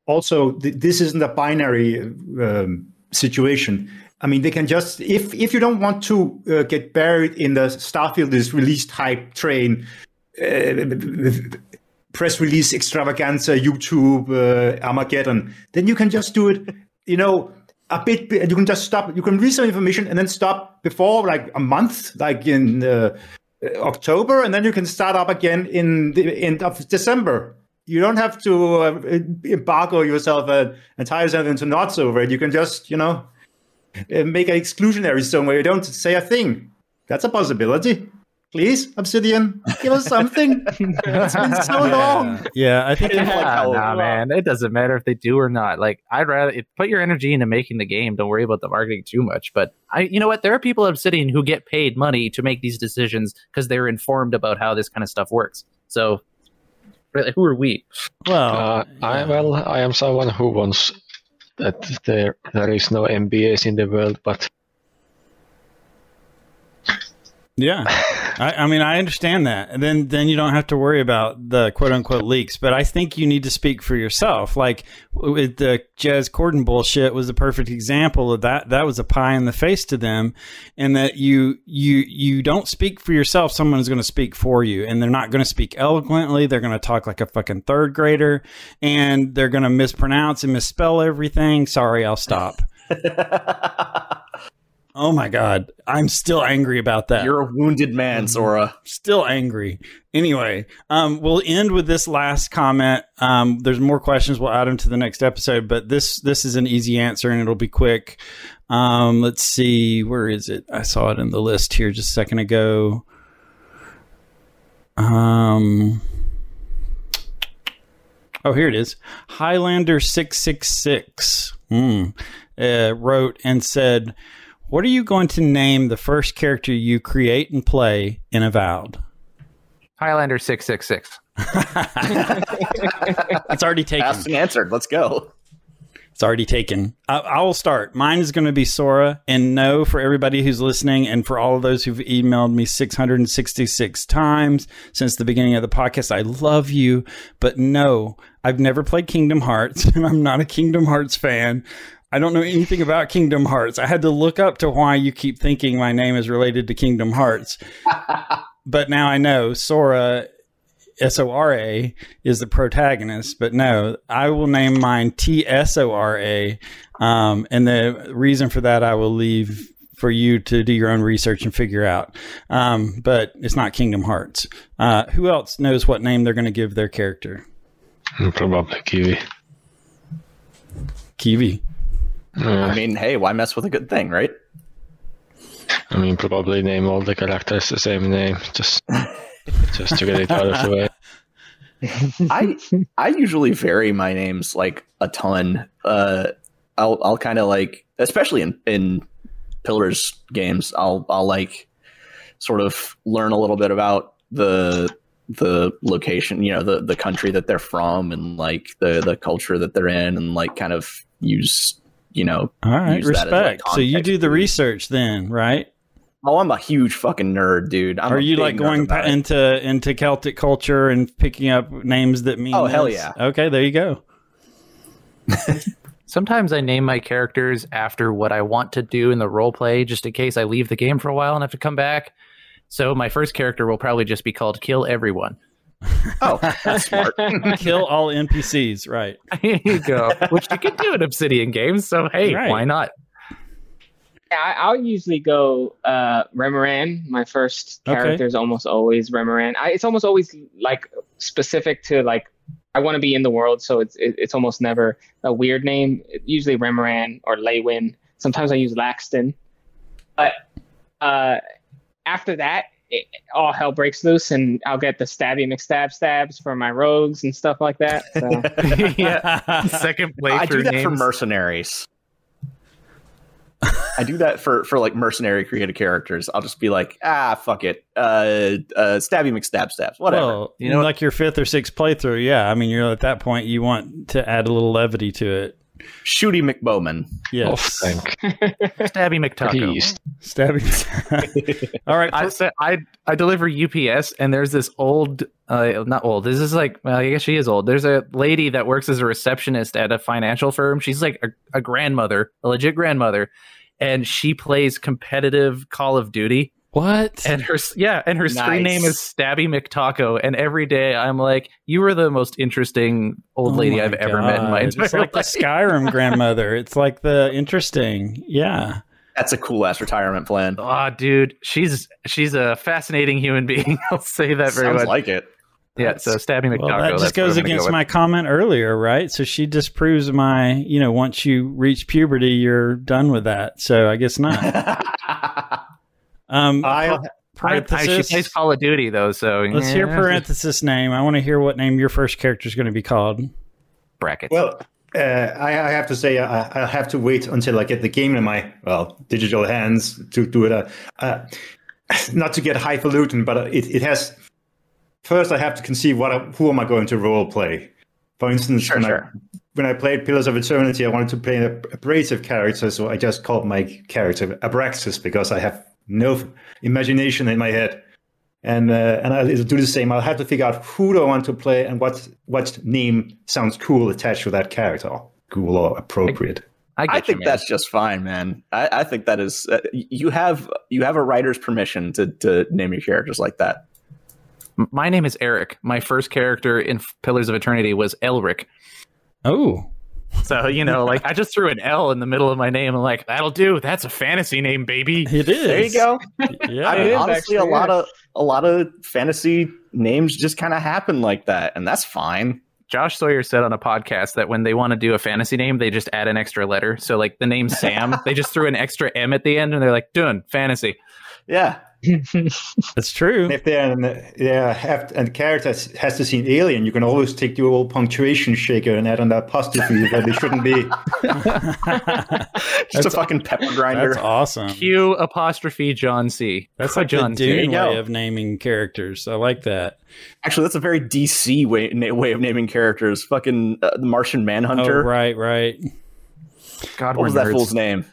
also th- this isn't a binary um, situation. I mean, they can just if if you don't want to uh, get buried in the Starfield is released hype train, uh, press release extravaganza, YouTube uh, Armageddon, then you can just do it. You know, a bit. You can just stop. You can read some information and then stop before like a month, like in. Uh, October, and then you can start up again in the end of December. You don't have to uh, embargo yourself uh, and tie yourself into knots over it. You can just, you know, uh, make an exclusionary zone where you don't say a thing. That's a possibility. Please, Obsidian, give us something. it's been so long. Yeah, I think Like how- nah, man, it doesn't matter if they do or not. Like, I'd rather if, put your energy into making the game. Don't worry about the marketing too much. But I, you know what? There are people at Obsidian who get paid money to make these decisions because they're informed about how this kind of stuff works. So, really, who are we? well, Uh, I well, I am someone who wants that there there is no MBAs in the world, but Yeah, I, I mean, I understand that, and then then you don't have to worry about the quote unquote leaks. But I think you need to speak for yourself. Like with the Jez Corden bullshit was the perfect example of that. That was a pie in the face to them, and that you you you don't speak for yourself. Someone is going to speak for you, and they're not going to speak eloquently. They're going to talk like a fucking third grader, and they're going to mispronounce and misspell everything. Sorry, I'll stop. Oh my god, I'm still angry about that. You're a wounded man. Zora. still angry. Anyway, um, we'll end with this last comment. Um, there's more questions. We'll add them to the next episode, but this this is an easy answer and it'll be quick. Um, let's see, where is it? I saw it in the list here just a second ago. Um. Oh, here it is. Highlander six six six uh, wrote and said, "What are you going to name the first character you create and play in Avowed?" Highlander six six six. It's already taken. Asked and answered. Let's go. It's already taken. I, I will start. Mine is going to be Sora. And no, for everybody who's listening and for all of those who've emailed me 666 times since the beginning of the podcast, I love you. But no, I've never played Kingdom Hearts and I'm not a Kingdom Hearts fan. I don't know anything about Kingdom Hearts. I had to look up to why you keep thinking my name is related to Kingdom Hearts. but now I know Sora S O R A is the protagonist, but no, I will name mine T S O R A. Um, and the reason for that I will leave for you to do your own research and figure out. Um, but it's not Kingdom Hearts. Uh, who else knows what name they're going to give their character? Probably Kiwi. Kiwi. Yeah, I mean, hey, why mess with a good thing, right? I mean, probably name all the characters the same name, just just to get it out of the way. I I usually vary my names like a ton. Uh, I'll I'll kind of like, especially in in Pillars games, I'll I'll like sort of learn a little bit about the the location, you know, the the country that they're from, and like the the culture that they're in, and like kind of use you know. All right, use that as, like, respect. so you do the research then, right? Oh, I'm a huge fucking nerd, dude. I'm Are you like going about pa- into into Celtic culture and picking up names that mean? Oh, hell yeah. Okay, there you go. Sometimes I name my characters after what I want to do in the role play, just in case I leave the game for a while and have to come back. So my first character will probably just be called Kill Everyone. Oh, that's smart. Kill all NPCs, right? Here you go. Which you can do in Obsidian games. So hey, Right. why not? Yeah, I, I'll usually go uh, Remoran. My first Okay. character is almost always Remoran. I, it's almost always like specific to like I want to be in the world, so it's it, it's almost never a weird name. Usually Remoran or Leywin. Sometimes I use Laxton, but uh, after that, it, all hell breaks loose, and I'll get the stabby McStab stabs for my rogues and stuff like that. So. yeah. Second playthrough I do that for mercenaries. I do that for for like mercenary creative characters. I'll just be like, ah, fuck it, uh, uh, stabby McStab stabs, whatever. Well, You you know know, like your fifth or sixth playthrough, yeah. I mean, you're at that point, you want to add a little levity to it. Shooty McBowman. Oh, Yes, thank. Stabby McTaco. Please. stabbing. All right, I for- said I I deliver UPS and there's this old uh not old this is like well I guess she is old there's a lady that works as a receptionist at a financial firm she's like a, a grandmother a legit grandmother and she plays competitive Call of Duty what? and her yeah and her screen name is Stabby McTaco and every day I'm like you are the most interesting old Oh lady I've ever met in my God. entire It's like the. Skyrim grandmother. It's like the interesting, yeah. That's a cool ass retirement plan. Oh, dude, she's she's a fascinating human being. I'll say that very Sounds much. like it. yeah, so Stabby McTaco. Well, that just goes gonna go against my comment earlier, right? So she disproves my, you know, once you reach puberty, you're done with that. So I guess not. Um, I I, I, she plays Call of Duty though, so Let's hear parenthesis name. I want to hear what name your first character is going to be called. brackets. Well, uh, I, I have to say I, I have to wait until I get the game in my well digital hands to do it. Uh, uh, not to get highfalutin, but it, it has. First, I have to conceive what I, who am I going to role play. For instance, Sure, when sure. I when I played Pillars of Eternity, I wanted to play an abrasive character, so I just called my character Abraxas because I have no imagination in my head. And uh, and I'll do the same. I'll have to figure out who do I want to play and what what name sounds cool attached to that character, cool or appropriate. I, get I think man. that's just fine, man. I, I think that is uh, you have you have a writer's permission to to name your characters like that. My name is Eric. My first character in Pillars of Eternity was Elric. Oh, So, you know, like I just threw an L in the middle of my name. I'm like, that'll do. That's a fantasy name, baby. It is. There you go. Yeah. I mean, honestly, actually, a lot of a lot of fantasy names just kind of happen like that, and that's fine. Josh Sawyer said on a podcast that when they want to do a fantasy name, they just add an extra letter. So, like the name Sam, they just threw an extra M at the end and they're like, done, fantasy. Yeah, That's true. And if they're an, yeah, have, and the character has, has to see an alien, you can always take the old punctuation shaker and add an apostrophe where they shouldn't be. just a fucking pepper grinder. That's awesome. Q apostrophe John C. That's Or like John the C. Dune you go. way of naming characters. I like that. Actually, that's a very DC way na- way of naming characters. Fucking uh, the Martian Oh, Manhunter. right, right. God, What was we're that fool's name?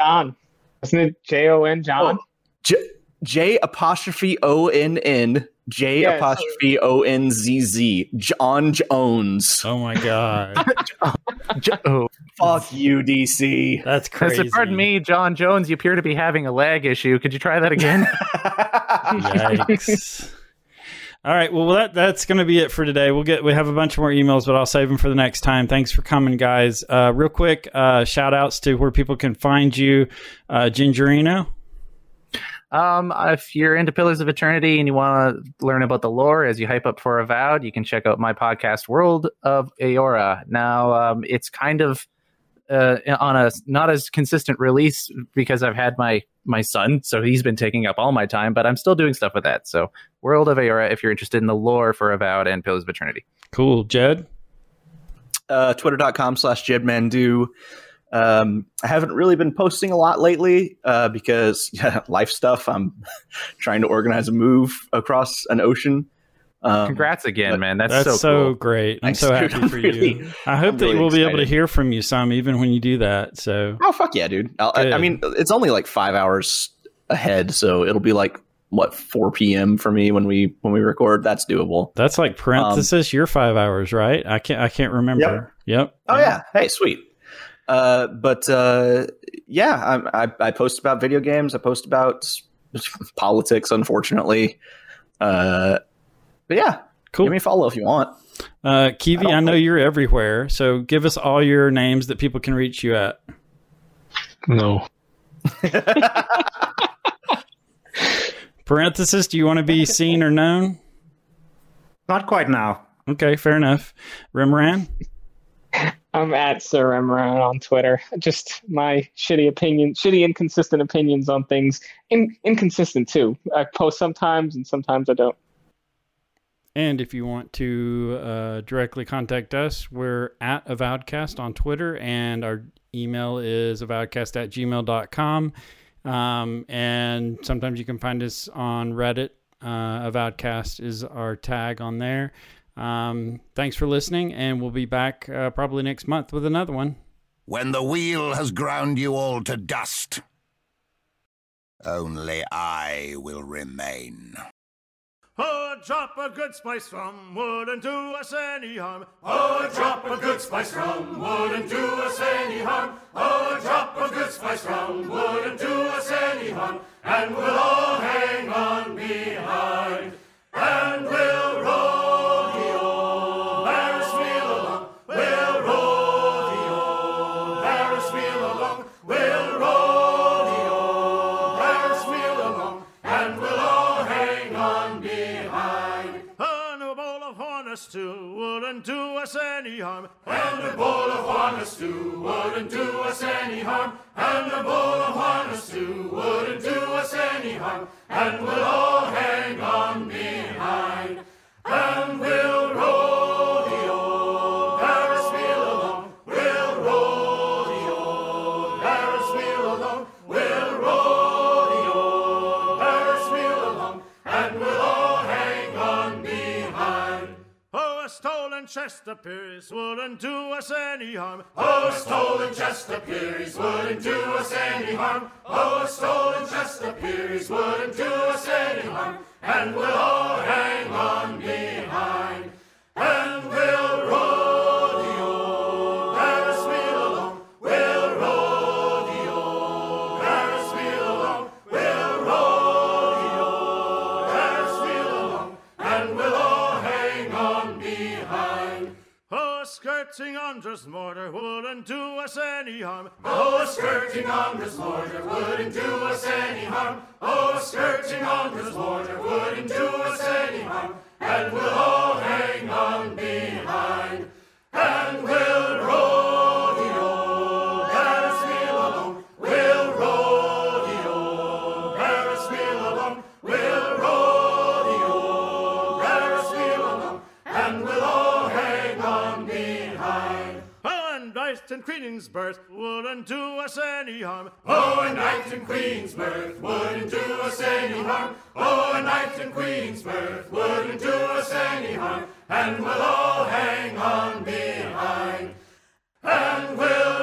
John. Isn't it J O N John? Oh, J, J apostrophe O N N J Yeah, apostrophe O N Z Z. J'onn J'onzz. Oh my god, Jo- oh, Fuck you, DC. that's crazy. said, pardon me, J'onn J'onzz. You appear to be having a lag issue. Could you try that again? Yikes. All right, well that that's going to be it for today. We'll get we have a bunch more emails, but I'll save them for the next time. Thanks for coming, guys. Uh, real quick, uh, shout outs to where people can find you, uh, Gingerino. Um, if you're into Pillars of Eternity and you want to learn about the lore as you hype up for Avowed, you can check out my podcast, World of Eora. Now, um, it's kind of uh, on a not as consistent release because I've had my my son, so he's been taking up all my time. But I'm still doing stuff with that. So, World of Eora, if you're interested in the lore for Avowed and Pillars of Eternity. Cool, Jed. uh, twitter.com slash jedmandu. Um, I haven't really been posting a lot lately uh, because yeah, life stuff. I'm trying to organize a move across an ocean. Um, Congrats again, man. That's, That's so, so, cool. great. I'm Thanks, so dude. happy I'm for really- you. I hope I'm that really we'll be able to hear from you some, even when you do that. So Oh fuck yeah, dude! I'll, I, I mean, it's only like five hours ahead, so it'll be like what 4 p.m. for me when we when we record. That's doable. that's like parenthesis. your five hours, right? I can't. I can't remember. Yep. Oh yeah, hey, sweet. Uh, but uh, yeah, I, I I post about video games. I post about politics, unfortunately. Uh, but yeah, Cool. give me a follow if you want. Uh, Kiwi, I I, know know. you're everywhere, so give us all your names that people can reach you at. No. Parenthesis, do you want to be seen or known? Not quite now. Okay, fair enough. Rimran? I'm at Sir Emran on Twitter. Just my shitty opinion, shitty inconsistent opinions on things. In, inconsistent too. I post sometimes and sometimes I don't. And if you want to uh, directly contact us, we're at Avowedcast on Twitter, and our email is avowedcast at gmail.com. Um, and sometimes you can find us on Reddit. Uh, Avowedcast is our tag on there. Um, thanks for listening, and we'll be back uh, probably next month with another one. when the wheel has ground you all to dust. Only I will remain. Oh, drop a good spice from wouldn't do us any harm. Oh, drop a good spice from wouldn't do us any harm. Oh, drop a good spice from wouldn't do us any harm. And we'll all hang on behind. And a bowl of harness stew wouldn't do us any harm. And a bowl of harness stew wouldn't do us any harm. And we'll all hang on behind. Chester Pierce wouldn't do us any harm. Oh, stolen Chester Pierce wouldn't do us any harm. Oh, stolen Chester Pierce wouldn't do us any harm. And we'll all hang on behind. Skirting on this mortar wouldn't do us any harm. Oh, skirting on this mortar wouldn't do us any harm. Oh, skirting on this mortar wouldn't do us any harm. And we'll all hang on behind. And queen's birth wouldn't do us any harm. Oh, a knight and queen's birth wouldn't do us any harm. Oh, a knight and queen's birth wouldn't do us any harm. And we'll all hang on behind. And we'll